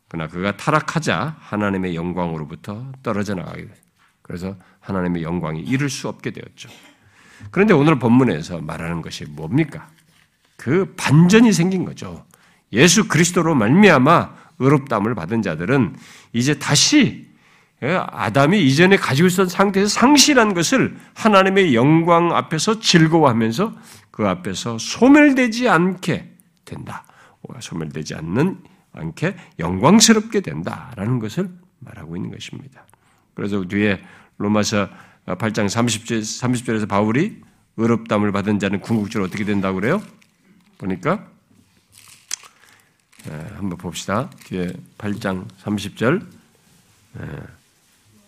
그러나 그가 타락하자 하나님의 영광으로부터 떨어져 나가게 돼. 그래서 하나님의 영광이 이룰 수 없게 되었죠. 그런데 오늘 본문에서 말하는 것이 뭡니까? 그 반전이 생긴 거죠. 예수 그리스도로 말미암아 의롭다함을 받은 자들은 이제 다시 예, 아담이 이전에 가지고 있었던 상태에서 상실한 것을 하나님의 영광 앞에서 즐거워하면서 그 앞에서 소멸되지 않게 된다. 소멸되지 않는 않게 영광스럽게 된다라는 것을 말하고 있는 것입니다. 그래서 뒤에 로마서 8장 30절, 30절에서 바울이 의롭담을 받은 자는 궁극적으로 어떻게 된다고 그래요? 보니까 예, 한번 봅시다. 뒤에 8장 30절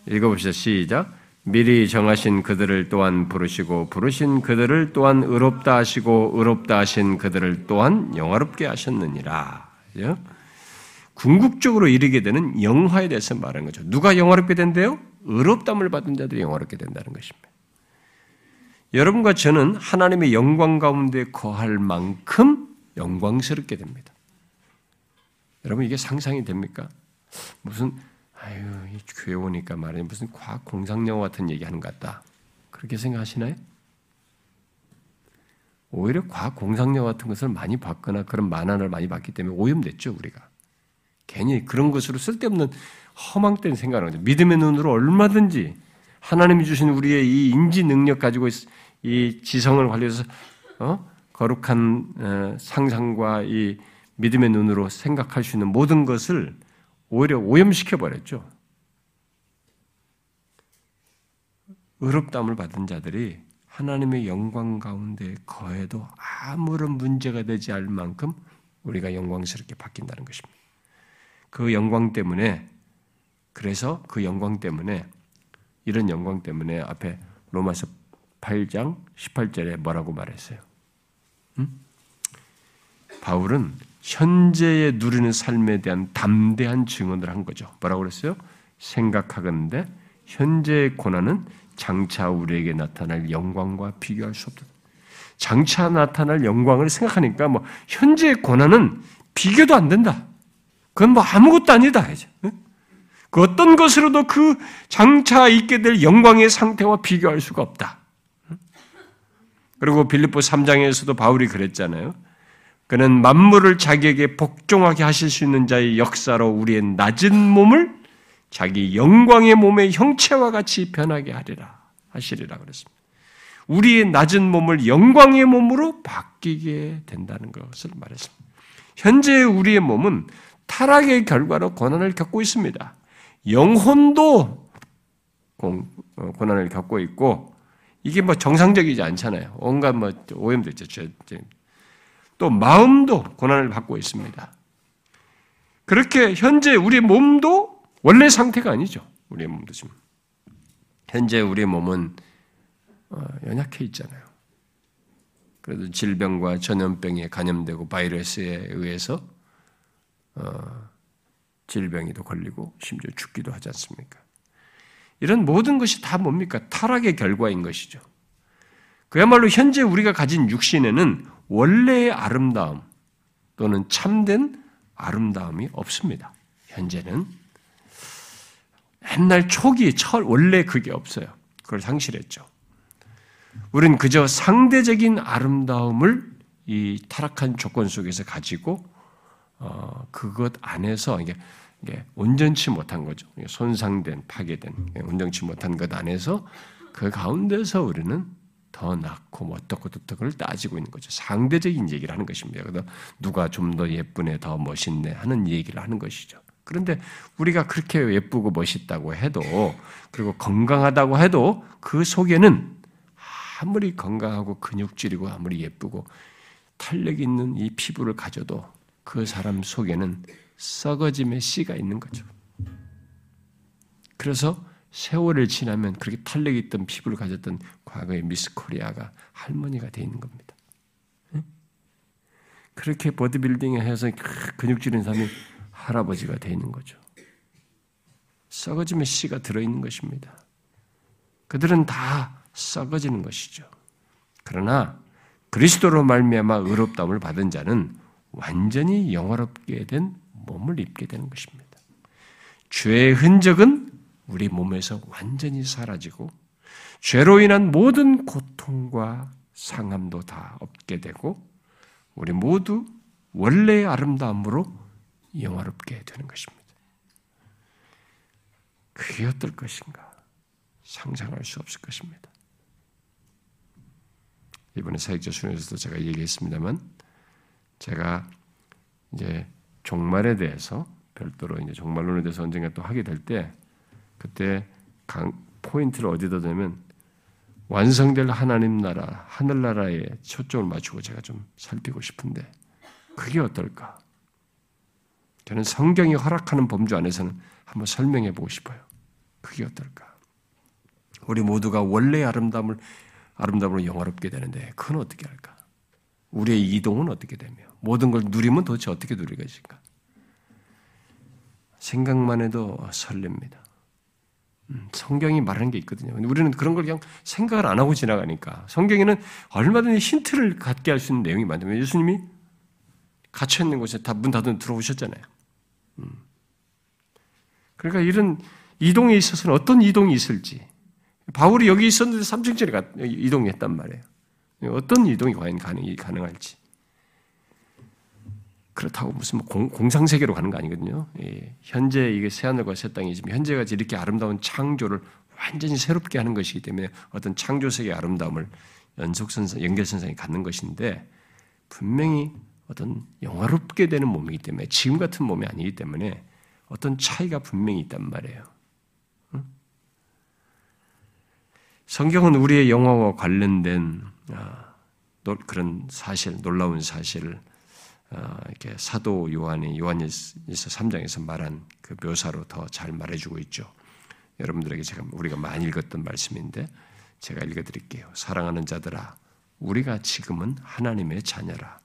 읽어봅시다. 시작. 미리 정하신 그들을 또한 부르시고 부르신 그들을 또한 의롭다 하시고 의롭다 하신 그들을 또한 영화롭게 하셨느니라. 궁극적으로 이르게 되는 영화에 대해서 말하는 거죠. 누가 영화롭게 된대요? 의롭담을 받은 자들이 영화롭게 된다는 것입니다. 여러분과 저는 하나님의 영광 가운데 거할 만큼 영광스럽게 됩니다. 여러분 이게 상상이 됩니까? 무슨 아유 이 교회 오니까 말이야 무슨 과학 공상 영화 같은 얘기하는 것 같다. 그렇게 생각하시나요? 오히려 과학 공상 영화 같은 것을 많이 봤거나 그런 만화를 많이 봤기 때문에 오염됐죠 우리가. 괜히 그런 것으로 쓸데없는 허망된 생각을 하죠. 믿음의 눈으로 얼마든지 하나님이 주신 우리의 이 인지 능력 가지고 이 지성을 관리해서 어? 거룩한 어, 상상과 이 믿음의 눈으로 생각할 수 있는 모든 것을 오히려 오염시켜 버렸죠. 의롭담을 받은 자들이 하나님의 영광 가운데 거해도 아무런 문제가 되지 않을 만큼 우리가 영광스럽게 바뀐다는 것입니다. 그 영광 때문에 그래서 그 영광 때문에 이런 영광 때문에 앞에 로마서 8장 18절에 뭐라고 말했어요? 응? 바울은 현재에 누리는 삶에 대한 담대한 증언을 한 거죠. 뭐라고 그랬어요? 생각하건대 현재의 고난은 장차 우리에게 나타날 영광과 비교할 수 없다. 장차 나타날 영광을 생각하니까 뭐 현재의 고난은 비교도 안 된다. 그건 뭐 아무것도 아니다. 이제. 그 어떤 것으로도 그 장차 있게 될 영광의 상태와 비교할 수가 없다. 그리고 빌립보 3장에서도 바울이 그랬잖아요. 그는 만물을 자기에게 복종하게 하실 수 있는 자의 역사로 우리의 낮은 몸을 자기 영광의 몸의 형체와 같이 변하게 하리라 하시리라 그랬습니다. 우리의 낮은 몸을 영광의 몸으로 바뀌게 된다는 것을 말했습니다. 현재 우리의 몸은 타락의 결과로 고난을 겪고 있습니다. 영혼도 공, 어, 고난을 겪고 있고 이게 뭐 정상적이지 않잖아요. 온갖 뭐 오염도 있죠. 또 마음도 고난을 받고 있습니다. 그렇게 현재 우리 몸도 원래 상태가 아니죠. 우리의 몸도 지금 현재 우리의 몸은 어, 연약해 있잖아요. 그래도 질병과 전염병에 감염되고 바이러스에 의해서 어, 질병에도 걸리고 심지어 죽기도 하지 않습니까? 이런 모든 것이 다 뭡니까? 타락의 결과인 것이죠. 그야말로 현재 우리가 가진 육신에는 원래의 아름다움 또는 참된 아름다움이 없습니다. 현재는 옛날 초기 철 원래 그게 없어요. 그걸 상실했죠. 우리는 그저 상대적인 아름다움을 이 타락한 조건 속에서 가지고 어, 그것 안에서 이게, 이게 온전치 못한 거죠. 손상된, 파괴된, 온전치 못한 것 안에서 그 가운데서 우리는 더 낫고 뭐 어떻고 어떻고를 따지고 있는 거죠. 상대적인 얘기를 하는 것입니다. 그래서 누가 좀 더 예쁘네, 더 멋있네 하는 얘기를 하는 것이죠. 그런데 우리가 그렇게 예쁘고 멋있다고 해도 그리고 건강하다고 해도 그 속에는 아무리 건강하고 근육질이고 아무리 예쁘고 탄력 있는 이 피부를 가져도 그 사람 속에는 썩어짐의 씨가 있는 거죠. 그래서 세월을 지나면 그렇게 탄력이 있던 피부를 가졌던 과거의 미스 코리아가 할머니가 되어 있는 겁니다. 그렇게 보디빌딩을 해서 근육질 있는 사람이 할아버지가 되어 있는 거죠. 썩어짐의 씨가 들어있는 것입니다. 그들은 다 썩어지는 것이죠. 그러나 그리스도로 말미암아 의롭다움을 받은 자는 완전히 영화롭게 된 몸을 입게 되는 것입니다. 죄의 흔적은 우리 몸에서 완전히 사라지고 죄로 인한 모든 고통과 상함도 다 없게 되고 우리 모두 원래의 아름다움으로 영화롭게 되는 것입니다. 그게 어떨 것인가 상상할 수 없을 것입니다. 이번에 사역자 순에서도 제가 얘기했습니다만 제가 이제 종말에 대해서 별도로 이제 종말론에 대해서 언젠가 또 하게 될 때 그때 강, 포인트를 어디다 두면 완성될 하나님 나라, 하늘 나라에 초점을 맞추고 제가 좀 살피고 싶은데 그게 어떨까? 저는 성경이 허락하는 범주 안에서는 한번 설명해 보고 싶어요. 그게 어떨까? 우리 모두가 원래의 아름다움을 아름다움으로 영화롭게 되는데 그건 어떻게 할까? 우리의 이동은 어떻게 되며 모든 걸 누리면 도대체 어떻게 것인가? 생각만 해도 설렙니다. 음, 성경이 말하는 게 있거든요. 우리는 그런 걸 그냥 생각을 안 하고 지나가니까 성경에는 얼마든지 힌트를 갖게 할 수 있는 내용이 많아요. 예수님이 갇혀 있는 곳에 다 문 닫아 들어오셨잖아요. 음. 그러니까 이런 이동에 있어서는 어떤 이동이 있을지 바울이 여기 있었는데 3층 전에 이동했단 말이에요. 어떤 이동이 과연 가능 할지. 그렇다고 무슨 뭐 공, 상세계로 가는 거 아니거든요. 예, 현재 이게 새하늘과 새 땅이지만 현재가 이렇게 아름다운 창조를 완전히 새롭게 하는 것이기 때문에 어떤 창조세계의 아름다움을 연속선상, 연결선상에 갖는 것인데 분명히 어떤 영화롭게 되는 몸이기 때문에 지금 같은 몸이 아니기 때문에 어떤 차이가 분명히 있단 말이에요. 성경은 우리의 영화와 관련된 아, 그런 사실, 놀라운 사실을 어, 이렇게 사도 요한이 요한일서 3장에서 말한 그 묘사로 더 잘 말해주고 있죠. 여러분들에게 제가 우리가 많이 읽었던 말씀인데 제가 읽어드릴게요. 사랑하는 자들아, 우리가 지금은 하나님의 자녀라.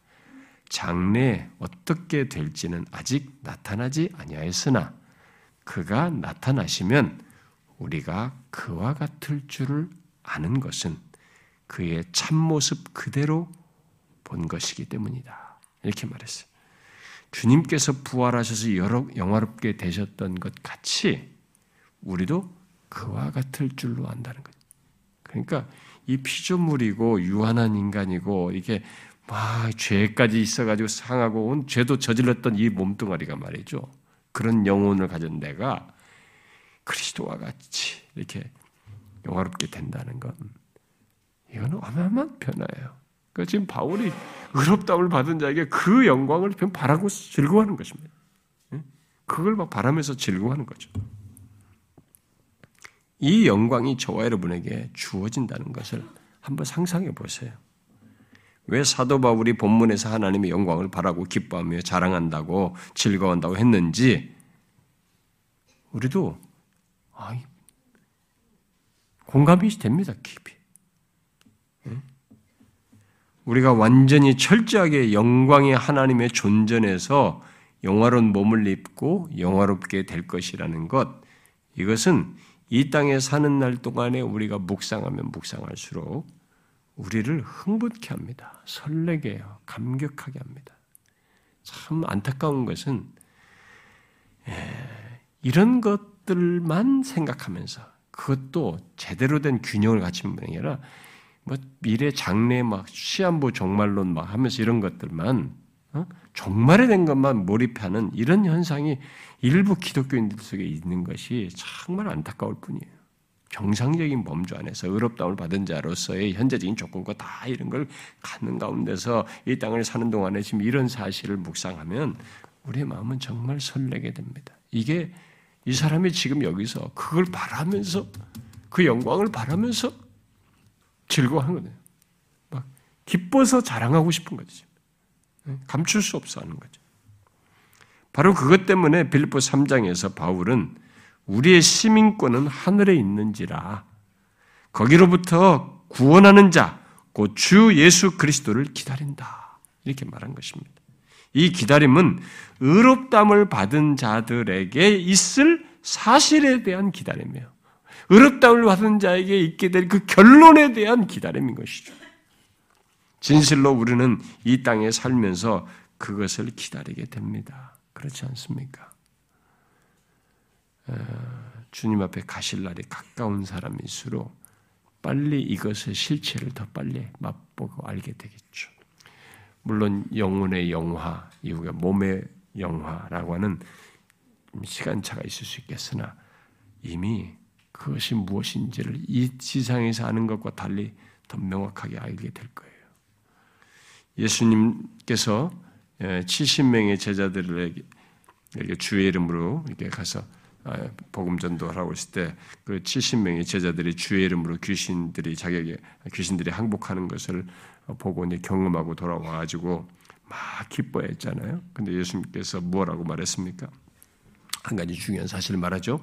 장래 어떻게 될지는 아직 나타나지 아니하였으나 그가 나타나시면 우리가 그와 같을 줄을 아는 것은 그의 참모습 그대로 본 것이기 때문이다. 이렇게 말했어요. 주님께서 부활하셔서 여러 영화롭게 되셨던 것 같이 우리도 그와 같을 줄로 안다는 거죠. 그러니까 이 피조물이고 유한한 인간이고 이게 막 죄까지 있어가지고 상하고 온 죄도 저질렀던 이 몸뚱아리가 말이죠. 그런 영혼을 가진 내가 그리스도와 같이 이렇게 영화롭게 된다는 건 이거는 어마어마한 변화예요. 그러니까 지금 바울이 의롭다움을 받은 자에게 그 영광을 바라고 즐거워하는 것입니다. 예? 그걸 막 바라면서 즐거워하는 거죠. 이 영광이 저와 여러분에게 주어진다는 것을 한번 상상해 보세요. 왜 사도 바울이 본문에서 하나님의 영광을 바라고 기뻐하며 자랑한다고 즐거워한다고 했는지 우리도 공감이 됩니다. 깊이. 우리가 완전히 철저하게 영광의 하나님의 존전에서 영화로운 몸을 입고 영화롭게 될 것이라는 것, 이것은 이 땅에 사는 날 동안에 우리가 묵상하면 묵상할수록 우리를 흥분케 합니다. 설레게 해요. 감격하게 합니다. 참 안타까운 것은 예, 이런 것들만 생각하면서 그것도 제대로 된 균형을 갖춘 분이 아니라 뭐 미래 장래 막 시한부 종말론 막 하면서 이런 것들만 어? 종말에 된 것만 몰입하는 이런 현상이 일부 기독교인들 속에 있는 것이 정말 안타까울 뿐이에요. 정상적인 범주 안에서 의롭다움을 받은 자로서의 현재적인 조건과 다 이런 걸 갖는 가운데서 이 땅을 사는 동안에 지금 이런 사실을 묵상하면 우리의 마음은 정말 설레게 됩니다. 이게 이 사람이 지금 여기서 그걸 바라면서 그 영광을 바라면서 즐거워하는 거예요. 막 기뻐서 자랑하고 싶은 거죠. 네? 감출 수 없어 하는 거죠. 바로 그것 때문에 빌립보 3장에서 바울은 우리의 시민권은 하늘에 있는지라 거기로부터 구원하는 자, 곧 주 예수 그리스도를 기다린다. 이렇게 말한 것입니다. 이 기다림은 의롭담을 받은 자들에게 있을 사실에 대한 기다림이에요. 의롭다움을 받은 자에게 있게 될 그 결론에 대한 기다림인 것이죠. 진실로 우리는 이 땅에 살면서 그것을 기다리게 됩니다. 그렇지 않습니까? 어, 주님 앞에 가실 날이 가까운 사람일수록 빨리 이것의 실체를 더 빨리 맛보고 알게 되겠죠. 물론 영혼의 영화, 이후가 몸의 영화라고 하는 시간차가 있을 수 있겠으나 이미 그것이 무엇인지를 이 지상에서 아는 것과 달리 더 명확하게 알게 될 거예요. 예수님께서 70명의 예, 제자들에게 주의 이름으로 이렇게 가서 아, 복음 전도하라고 했을 때 그 70명의 제자들이 주의 이름으로 귀신들이 자기에게 귀신들이 항복하는 것을 보고 이제 경험하고 돌아와 가지고 막 기뻐했잖아요. 근데 예수님께서 뭐라고 말했습니까? 한 가지 중요한 사실을 말하죠.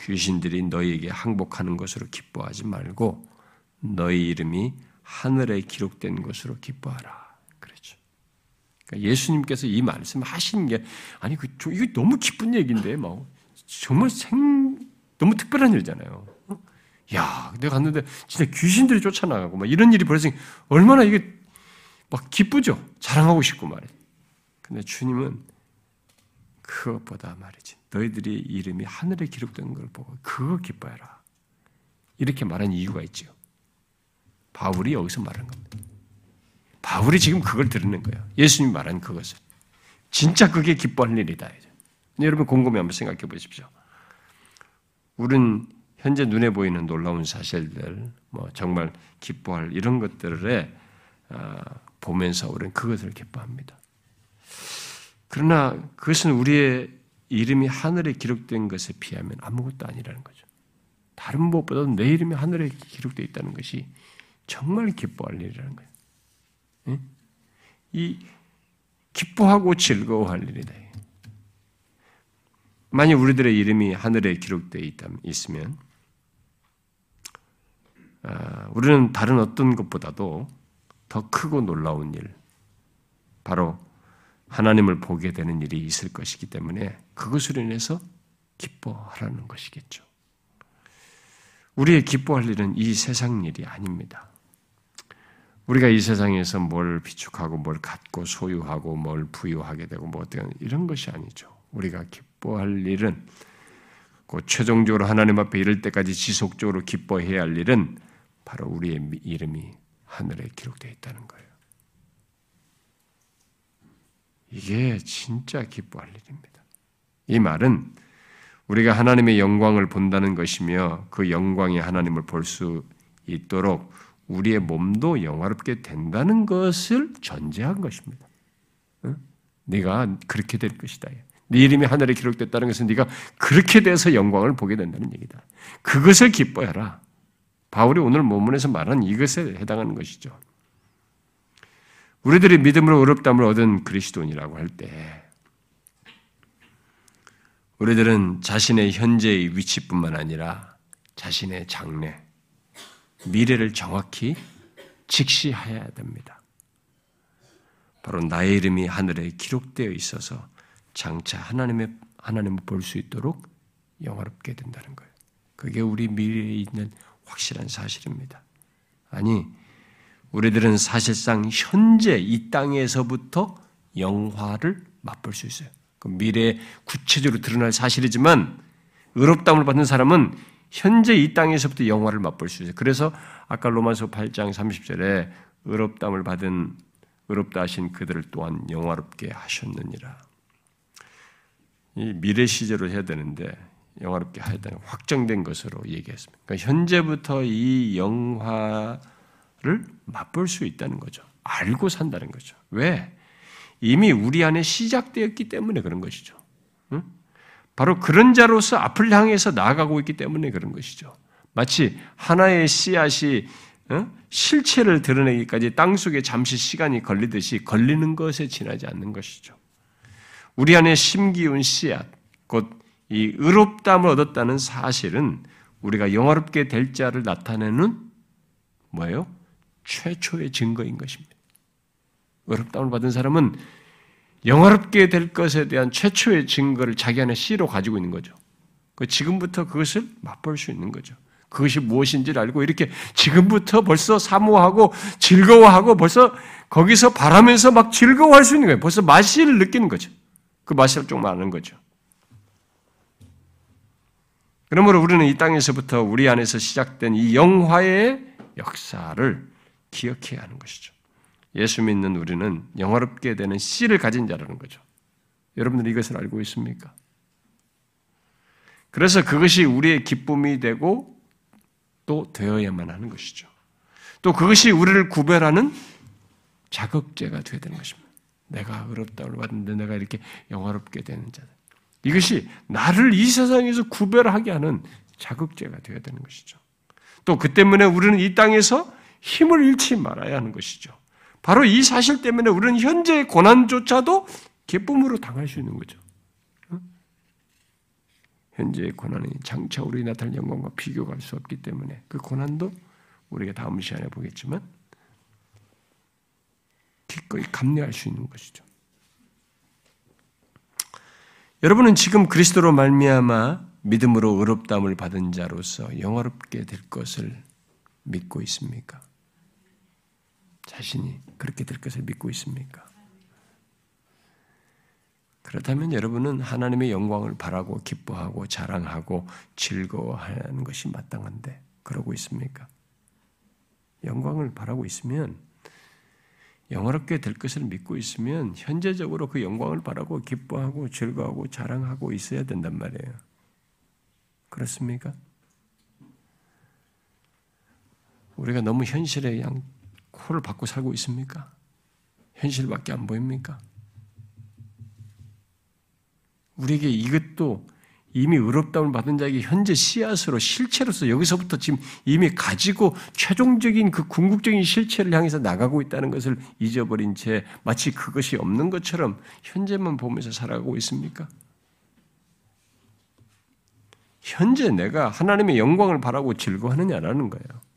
귀신들이 너희에게 항복하는 것으로 기뻐하지 말고 너희 이름이 하늘에 기록된 것으로 기뻐하라. 그렇죠. 그러니까 예수님께서 이 말씀을 하시는 게 아니 그 이거 너무 기쁜 얘기인데 막 정말 생 너무 특별한 일이잖아요. 어? 야, 내가 갔는데 진짜 귀신들이 쫓아나가고 막 이런 일이 벌어지니 얼마나 이게 막 기쁘죠. 자랑하고 싶고 말이에요. 근데 주님은 그것보다 말이지. 너희들이 이름이 하늘에 기록된 걸 보고 그거 기뻐해라. 이렇게 말한 이유가 있죠. 바울이 여기서 말한 겁니다. 바울이 지금 그걸 들는 거예요. 예수님이 말한 그것을. 진짜 그게 기뻐할 일이다. 여러분 곰곰이 한번 생각해 보십시오. 우린 현재 눈에 보이는 놀라운 사실들, 뭐 정말 기뻐할 이런 것들에 아, 보면서 우리는 그것을 기뻐합니다. 그러나 그것은 우리의 이름이 하늘에 기록된 것에 비하면 아무것도 아니라는 거죠. 다른 무엇보다도 내 이름이 하늘에 기록되어 있다는 것이 정말 기뻐할 일이라는 거예요. 이 기뻐하고 즐거워할 일이다. 만약 우리들의 이름이 하늘에 기록되어 있다면 있으면 아, 우리는 다른 어떤 것보다도 더 크고 놀라운 일, 바로 하나님을 보게 되는 일이 있을 것이기 때문에 그것으로 인해서 기뻐하라는 것이겠죠. 우리의 기뻐할 일은 이 세상 일이 아닙니다. 우리가 이 세상에서 뭘 비축하고 뭘 갖고 소유하고 뭘 부유하게 되고 뭐 어떤 이런 것이 아니죠. 우리가 기뻐할 일은 그 최종적으로 하나님 앞에 이를 때까지 지속적으로 기뻐해야 할 일은 바로 우리의 이름이 하늘에 기록되어 있다는 거예요. 이게 진짜 기뻐할 일입니다. 이 말은 우리가 하나님의 영광을 본다는 것이며 그 영광의 하나님을 볼 수 있도록 우리의 몸도 영화롭게 된다는 것을 전제한 것입니다. 응? 네가 그렇게 될 것이다. 네 이름이 하늘에 기록됐다는 것은 네가 그렇게 돼서 영광을 보게 된다는 얘기다. 그것을 기뻐해라. 바울이 오늘 본문에서 말한 이것에 해당하는 것이죠. 우리들이 믿음으로 의롭담을 얻은 그리스도인이라고 할 때, 우리들은 자신의 현재의 위치뿐만 아니라 자신의 장래, 미래를 정확히 직시해야 됩니다. 바로 나의 이름이 하늘에 기록되어 있어서 장차 하나님의 하나님을 볼 수 있도록 영화롭게 된다는 거예요. 그게 우리 미래에 있는 확실한 사실입니다. 아니, 우리들은 사실상 현재 이 땅에서부터 영화를 맛볼 수 있어요. 그 미래에 구체적으로 드러날 사실이지만 의롭다움을 받는 사람은 현재 이 땅에서부터 영화를 맛볼 수 있어요. 그래서 아까 로마서 8장 30절에 의롭다움을 받은 의롭다 하신 그들을 또한 영화롭게 하셨느니라. 이 미래 시제로 해야 되는데 영화롭게 되는 확정된 것으로 얘기했습니다. 그러니까 현재부터 이 영화 를 맛볼 수 있다는 거죠. 알고 산다는 거죠. 왜? 이미 우리 안에 시작되었기 때문에 그런 것이죠. 응? 바로 그런 자로서 앞을 향해서 나아가고 있기 때문에 그런 것이죠. 마치 하나의 씨앗이 실체를 드러내기까지 땅 속에 잠시 시간이 걸리듯이 걸리는 것에 지나지 않는 것이죠. 우리 안에 심기운 씨앗, 곧 이 의롭담을 얻었다는 사실은 우리가 영화롭게 될 자를 나타내는 뭐예요? 최초의 증거인 것입니다. 의롭담을 받은 사람은 영화롭게 될 것에 대한 최초의 증거를 자기 안에 씨로 가지고 있는 거죠. 그 지금부터 그것을 맛볼 수 있는 거죠. 그것이 무엇인지를 알고 이렇게 지금부터 벌써 사모하고 즐거워하고 벌써 거기서 바라면서 막 즐거워할 수 있는 거예요. 벌써 맛을 느끼는 거죠. 그 맛을 좀 아는 거죠. 그러므로 우리는 이 땅에서부터 우리 안에서 시작된 이 영화의 역사를 기억해야 하는 것이죠. 예수 믿는 우리는 영화롭게 되는 씨를 가진 자라는 거죠. 여러분들 이것을 알고 있습니까? 그래서 그것이 우리의 기쁨이 되고 또 되어야만 하는 것이죠. 또 그것이 우리를 구별하는 자극제가 되어야 되는 것입니다. 내가 어렵다고 받는데 내가 이렇게 영화롭게 되는 자들. 이것이 나를 이 세상에서 구별하게 하는 자극제가 되어야 되는 것이죠. 또 그 때문에 우리는 이 땅에서 힘을 잃지 말아야 하는 것이죠. 바로 이 사실 때문에 우리는 현재의 고난조차도 기쁨으로 당할 수 있는 거죠. 현재의 고난이 장차 우리 나타날 영광과 비교할 수 없기 때문에 그 고난도 우리가 다음 시간에 보겠지만 기꺼이 감내할 수 있는 것이죠. 여러분은 지금 그리스도로 말미암아 믿음으로 의롭다함을 받은 자로서 영화롭게 될 것을 믿고 있습니까? 자신이 그렇게 될 것을 믿고 있습니까? 그렇다면 여러분은 하나님의 영광을 바라고 기뻐하고 자랑하고 즐거워하는 것이 마땅한데 그러고 있습니까? 영광을 바라고 있으면 영화롭게 될 것을 믿고 있으면 현재적으로 그 영광을 바라고 기뻐하고 즐거워하고 자랑하고 있어야 된단 말이에요. 그렇습니까? 우리가 너무 현실에 그냥 코를 박고 살고 있습니까? 현실밖에 안 보입니까? 우리에게 이것도 이미 의롭다움을 받은 자에게 현재 씨앗으로 실체로서 여기서부터 지금 이미 가지고 최종적인 그 궁극적인 실체를 향해서 나가고 있다는 것을 잊어버린 채 마치 그것이 없는 것처럼 현재만 보면서 살아가고 있습니까? 현재 내가 하나님의 영광을 바라고 즐거워하느냐라는 거예요.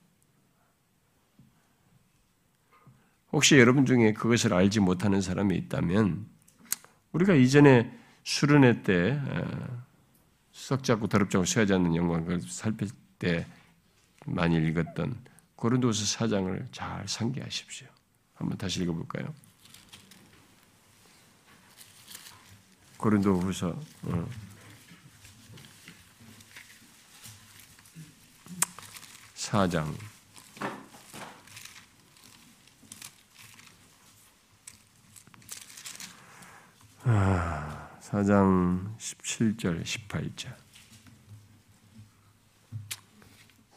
혹시 여러분 중에 그것을 알지 못하는 사람이 있다면 우리가 이전에 수련회 때 수석지 않고 더럽지 않고 쇠하지 않는 영광을 살필 때 많이 읽었던 고린도서 사장을 잘 상기하십시오. 한번 다시 읽어볼까요? 고린도후서 어. 4장 아, 4장 17절, 18절.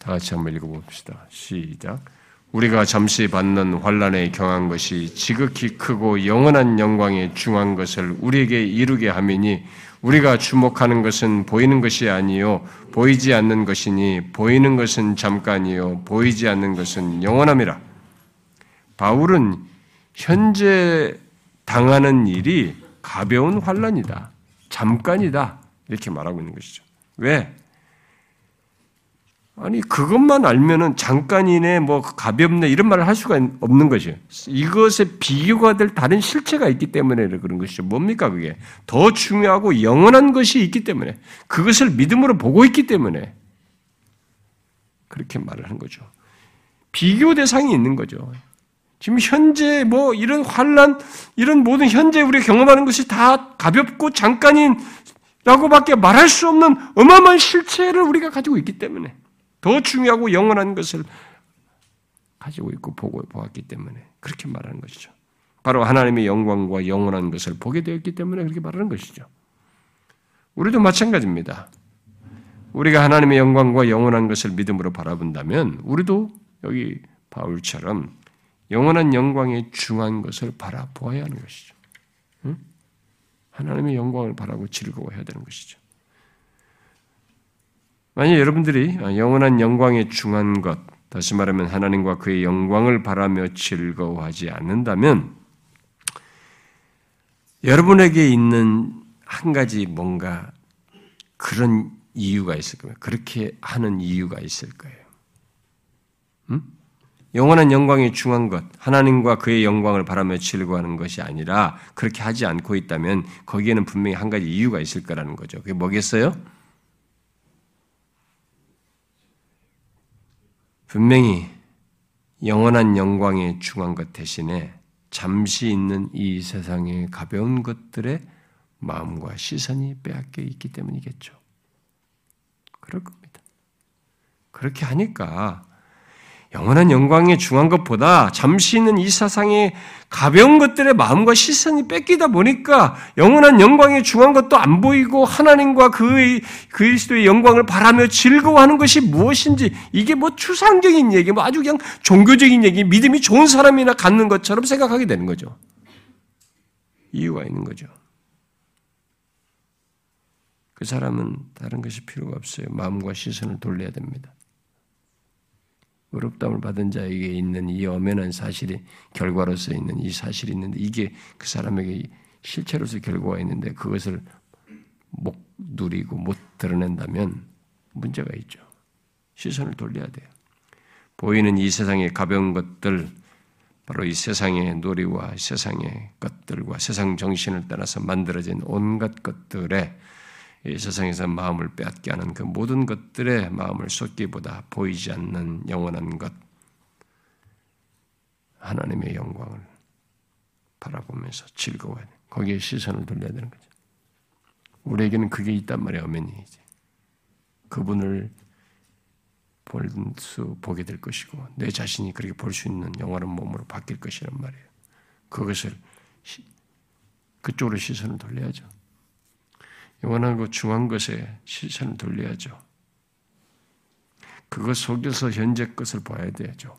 다 같이 한번 읽어봅시다. 시작. 우리가 잠시 받는 환란에 경한 것이 지극히 크고 영원한 영광에 중한 것을 우리에게 이루게 하미니 우리가 주목하는 것은 보이는 것이 아니요 보이지 않는 것이니 보이는 것은 잠깐이요 보이지 않는 것은 영원함이라. 바울은 현재 당하는 일이 가벼운 환란이다. 잠깐이다. 이렇게 말하고 있는 것이죠. 왜? 아니 그것만 알면은 잠깐이네 뭐 가볍네 이런 말을 할 수가 없는 것이에요. 이것에 비교가 될 다른 실체가 있기 때문에 그런 것이죠. 뭡니까 그게? 더 중요하고 영원한 것이 있기 때문에 그것을 믿음으로 보고 있기 때문에 그렇게 말을 한 거죠. 비교 대상이 있는 거죠. 지금 현재 뭐 이런 환란 이런 모든 현재 우리가 경험하는 것이 다 가볍고 잠깐인라고밖에 말할 수 없는 어마어마한 실체를 우리가 가지고 있기 때문에 더 중요하고 영원한 것을 가지고 있고 보고 보았기 때문에 그렇게 말하는 것이죠. 바로 하나님의 영광과 영원한 것을 보게 되었기 때문에 그렇게 말하는 것이죠. 우리도 마찬가지입니다. 우리가 하나님의 영광과 영원한 것을 믿음으로 바라본다면 우리도 여기 바울처럼 영원한 영광에 중한 것을 바라보아야 하는 것이죠. 응? 하나님의 영광을 바라고 즐거워해야 되는 것이죠. 만약 여러분들이 영원한 영광에 중한 것, 다시 말하면 하나님과 그의 영광을 바라며 즐거워하지 않는다면 여러분에게 있는 한 가지 뭔가 그런 이유가 있을 거예요. 그렇게 하는 이유가 있을 거예요. 음? 영원한 영광에 중한 것, 하나님과 그의 영광을 바라며 즐거워하는 것이 아니라 그렇게 하지 않고 있다면 거기에는 분명히 한 가지 이유가 있을 거라는 거죠. 그게 뭐겠어요? 분명히 영원한 영광에 중한 것 대신에 잠시 있는 이 세상의 가벼운 것들의 마음과 시선이 빼앗겨 있기 때문이겠죠. 그럴 겁니다. 그렇게 하니까 영원한 영광에 중한 것보다 잠시 있는 이 세상의 가벼운 것들의 마음과 시선이 뺏기다 보니까 영원한 영광에 중한 것도 안 보이고 하나님과 그의 그리스도의 영광을 바라며 즐거워하는 것이 무엇인지 이게 뭐 추상적인 얘기, 뭐 아주 그냥 종교적인 얘기, 믿음이 좋은 사람이나 갖는 것처럼 생각하게 되는 거죠. 이유가 있는 거죠. 그 사람은 다른 것이 필요가 없어요. 마음과 시선을 돌려야 됩니다. 의롭다움을 받은 자에게 있는 이 엄연한 사실이 결과로서 있는 이 사실이 있는데 이게 그 사람에게 실체로서 결과가 있는데 그것을 못 누리고 못 드러낸다면 문제가 있죠. 시선을 돌려야 돼요. 보이는 이 세상의 가벼운 것들 바로 이 세상의 놀이와 세상의 것들과 세상 정신을 따라서 만들어진 온갖 것들에 이 세상에서 마음을 빼앗게 하는 그 모든 것들의 마음을 쏟기보다 보이지 않는 영원한 것, 하나님의 영광을 바라보면서 즐거워야 돼. 거기에 시선을 돌려야 되는 거죠. 우리에게는 그게 있단 말이에요, 어머니. 이제. 그분을 볼수 보게 될 것이고 내 자신이 그렇게 볼 수 있는 영원한 몸으로 바뀔 것이란 말이에요. 그것을 시, 그쪽으로 시선을 돌려야죠. 영원하고 중한 것에 시선을 돌려야죠. 그것 속에서 현재 것을 봐야 되죠.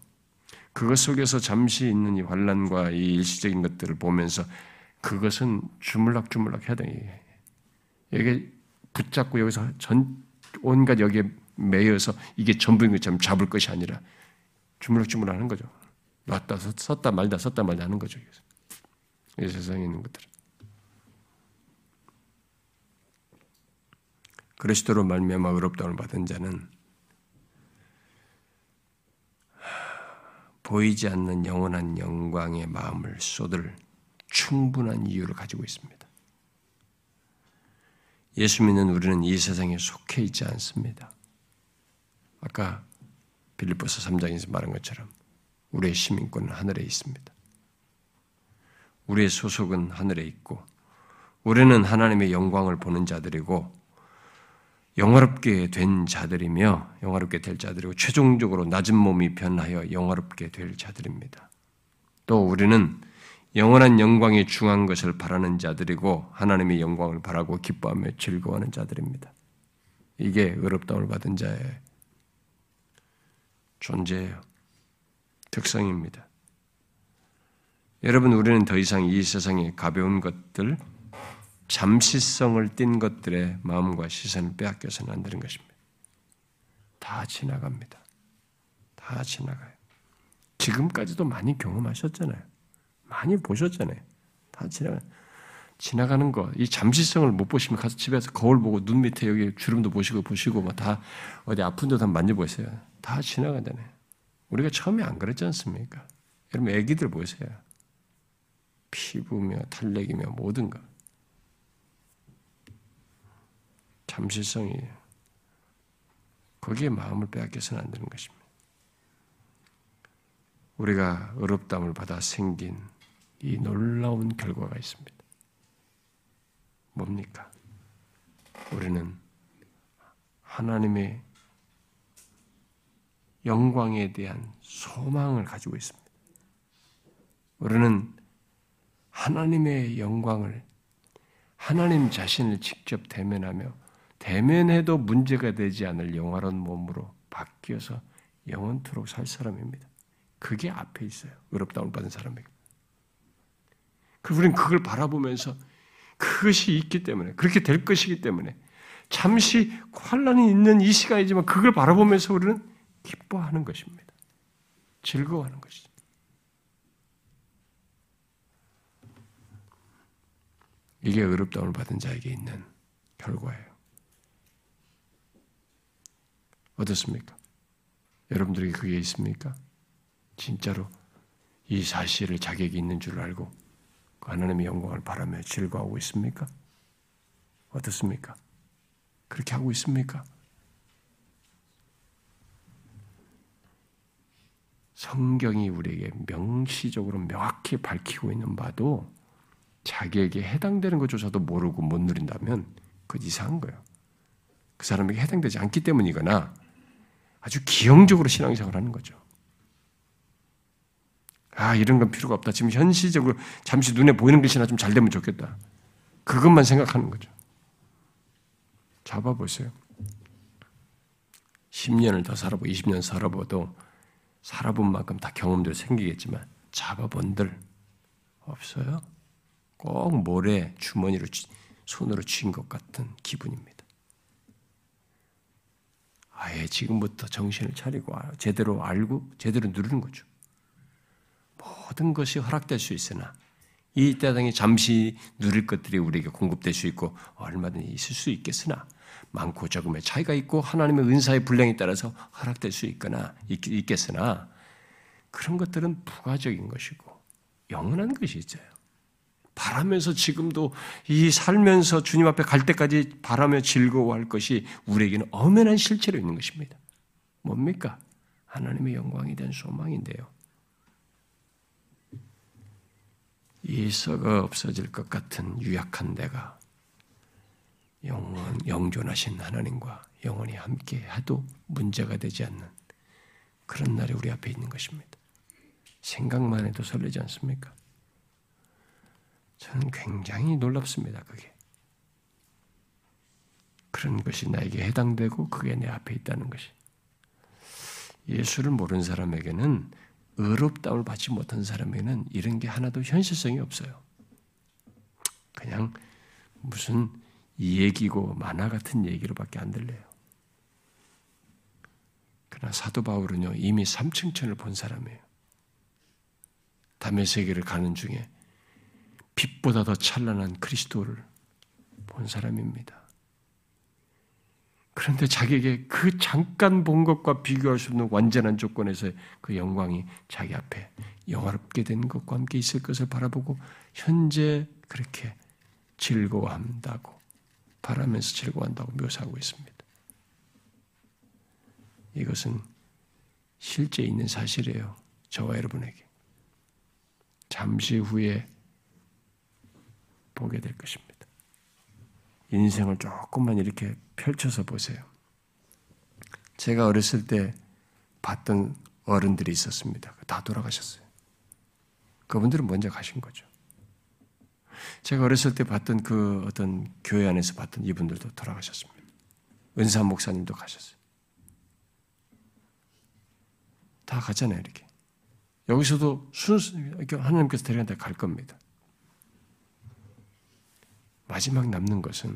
그것 속에서 잠시 있는 이 환란과 이 일시적인 것들을 보면서 그것은 주물럭주물럭 해야 돼. 이게 붙잡고 여기서 전 온갖 여기에 매여서 이게 전부인 것처럼 잡을 것이 아니라 주물럭주물럭 하는 거죠. 놨다 썼다 말다 썼다 말다 하는 거죠. 이 세상에 있는 것들은. 그리스도로 말미암아 의롭다움을 받은 자는 보이지 않는 영원한 영광의 마음을 쏟을 충분한 이유를 가지고 있습니다. 예수 믿는 우리는 이 세상에 속해 있지 않습니다. 아까 빌립보서 3장에서 말한 것처럼 우리의 시민권은 하늘에 있습니다. 우리의 소속은 하늘에 있고 우리는 하나님의 영광을 보는 자들이고 영화롭게 된 자들이며 영화롭게 될 자들이고 최종적으로 낮은 몸이 변하여 영화롭게 될 자들입니다. 또 우리는 영원한 영광이 중한 것을 바라는 자들이고 하나님의 영광을 바라고 기뻐하며 즐거워하는 자들입니다. 이게 의롭다움을 받은 자의 존재예요. 특성입니다. 여러분, 우리는 더 이상 이 세상의 가벼운 것들, 잠시성을 띈 것들의 마음과 시선을 빼앗겨서는 안 되는 것입니다. 다 지나갑니다. 다 지나가요. 지금까지도 많이 경험하셨잖아요. 많이 보셨잖아요. 다 지나가 지나가는 거, 이 잠시성을 못 보시면 가서 집에서 거울 보고 눈 밑에 여기 주름도 보시고 보시고 뭐다 어디 아픈 데도 한번 만져보세요. 다 지나가잖아요. 우리가 처음에 안 그랬지 않습니까? 여러분 애기들 보세요. 피부며 탈렉이며 모든 것. 잠시성이에요. 거기에 마음을 빼앗겨서는 안 되는 것입니다. 우리가 어렵담을 받아 생긴 이 놀라운 결과가 있습니다. 뭡니까? 우리는 하나님의 영광에 대한 소망을 가지고 있습니다. 우리는 하나님의 영광을 하나님 자신을 직접 대면하며 대면해도 문제가 되지 않을 영화로운 몸으로 바뀌어서 영원토록 살 사람입니다. 그게 앞에 있어요. 의롭다움을 받은 사람에게. 그 우리는 그걸 바라보면서 그것이 있기 때문에 그렇게 될 것이기 때문에 잠시 환란이 있는 이 시간이지만 그걸 바라보면서 우리는 기뻐하는 것입니다. 즐거워하는 것이죠. 이게 의롭다움을 받은 자에게 있는 결과예요. 어떻습니까? 여러분들에게 그게 있습니까? 진짜로 이 사실을 자격이 있는 줄 알고 하나님의 영광을 바라며 즐거워하고 있습니까? 어떻습니까? 그렇게 하고 있습니까? 성경이 우리에게 명시적으로 명확히 밝히고 있는 바도 자기에게 해당되는 것조차도 모르고 못 누린다면 그건 이상한 거예요. 그 사람에게 해당되지 않기 때문이거나 아주 기형적으로 신앙생활 하는 거죠. 아, 이런 건 필요가 없다. 지금 현실적으로 잠시 눈에 보이는 것이나 좀 잘 되면 좋겠다. 그것만 생각하는 거죠. 잡아보세요. 10년을 더 살아보고 20년 살아봐도 살아본 만큼 다 경험들 생기겠지만 잡아본들 없어요. 꼭 모래 주머니로 손으로 쥔 것 같은 기분입니다. 아예 지금부터 정신을 차리고 제대로 알고 제대로 누르는 거죠. 모든 것이 허락될 수 있으나 이 땅에 잠시 누릴 것들이 우리에게 공급될 수 있고 얼마든지 있을 수 있겠으나 많고 적음의 차이가 있고 하나님의 은사의 분량에 따라서 허락될 수 있거나 있, 겠으나 그런 것들은 부가적인 것이고 영원한 것이 있어요. 바라면서 지금도 이 살면서 주님 앞에 갈 때까지 바라며 즐거워할 것이 우리에게는 엄연한 실체로 있는 것입니다. 뭡니까? 하나님의 영광에 대한 소망인데요. 이 썩어 없어질 것 같은 유약한 내가 영원, 영존하신 하나님과 영원히 함께 하도 문제가 되지 않는 그런 날이 우리 앞에 있는 것입니다. 생각만 해도 설레지 않습니까? 저는 굉장히 놀랍습니다, 그게. 그런 것이 나에게 해당되고 그게 내 앞에 있다는 것이. 예수를 모르는 사람에게는 의롭다움을 받지 못한 사람에게는 이런 게 하나도 현실성이 없어요. 그냥 무슨 얘기고 만화 같은 얘기로밖에 안 들려요. 그러나 사도 바울은요 이미 삼층천을 본 사람이에요. 담의 세계를 가는 중에 빛보다 더 찬란한 그리스도를 본 사람입니다. 그런데 자기에게 그 잠깐 본 것과 비교할 수 없는 완전한 조건에서 그 영광이 자기 앞에 영화롭게 된 것과 함께 있을 것을 바라보고 현재 그렇게 즐거워한다고 바라면서 즐거워한다고 묘사하고 있습니다. 이것은 실제 있는 사실이에요. 저와 여러분에게. 잠시 후에 보게 될 것입니다. 인생을 조금만 이렇게 펼쳐서 보세요. 제가 어렸을 때 봤던 어른들이 있었습니다. 다 돌아가셨어요. 그분들은 먼저 가신 거죠. 제가 어렸을 때 봤던 그 어떤 교회 안에서 봤던 이분들도 돌아가셨습니다. 은사 목사님도 가셨어요. 다 가잖아요, 이렇게. 여기서도 순수, 하나님께서 데려간다 갈 겁니다. 마지막 남는 것은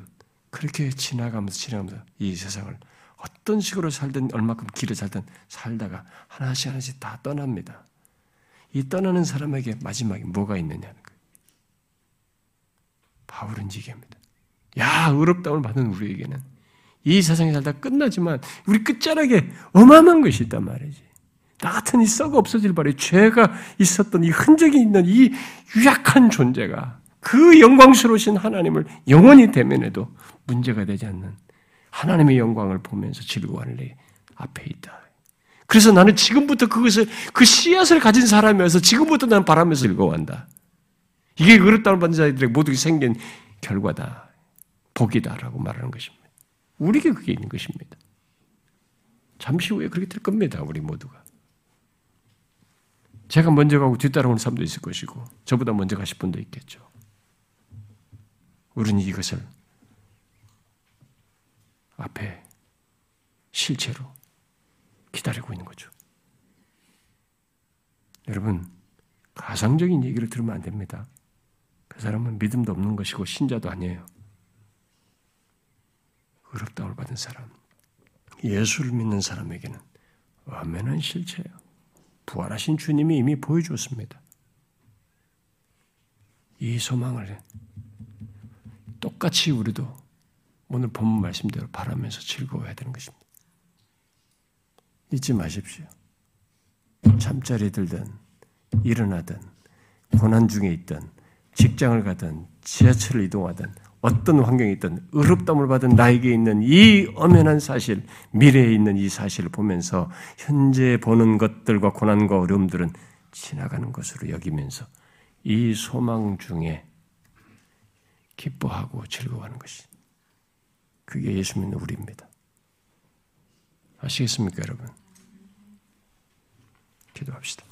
그렇게 지나가면서 지나가면서 이 세상을 어떤 식으로 살든 얼마큼 길을 살든 살다가 하나씩 하나씩 다 떠납니다. 이 떠나는 사람에게 마지막에 뭐가 있느냐는 거예요. 바울은 얘기합니다. 야, 의롭다움을 받은 우리에게는 이 세상에 살다 끝나지만 우리 끝자락에 어마어마한 것이 있단 말이지. 나 같은 이 썩어 없어질 바에 죄가 있었던 이 흔적이 있는 이 유약한 존재가 그 영광스러우신 하나님을 영원히 대면해도 문제가 되지 않는 하나님의 영광을 보면서 즐거워하는 내 앞에 있다. 그래서 나는 지금부터 그것을 그 씨앗을 가진 사람이어서 지금부터 나는 바라면서 즐거워한다. 이게 그렇다는 받는 자들에게 모두 생긴 결과다. 복이다라고 말하는 것입니다. 우리에게 그게 있는 것입니다. 잠시 후에 그렇게 될 겁니다. 우리 모두가. 제가 먼저 가고 뒤따라오는 사람도 있을 것이고 저보다 먼저 가실 분도 있겠죠. 우리는 이것을 앞에 실체로 기다리고 있는 거죠. 여러분, 가상적인 얘기를 들으면 안 됩니다. 그 사람은 믿음도 없는 것이고 신자도 아니에요. 의롭다움을 받은 사람, 예수를 믿는 사람에게는 완면한 실체예요. 부활하신 주님이 이미 보여주었습니다. 이 소망을 똑같이 우리도 오늘 본문 말씀대로 바라면서 즐거워해야 되는 것입니다. 잊지 마십시오. 잠자리 들든 일어나든 고난 중에 있든 직장을 가든 지하철을 이동하든 어떤 환경에 있든 의롭다을 받은 나에게 있는 이 엄연한 사실, 미래에 있는 이 사실을 보면서 현재 보는 것들과 고난과 어려움들은 지나가는 것으로 여기면서 이 소망 중에 기뻐하고 즐거워하는 것이. 그게 예수 믿는 우리입니다. 아시겠습니까, 여러분? 기도합시다.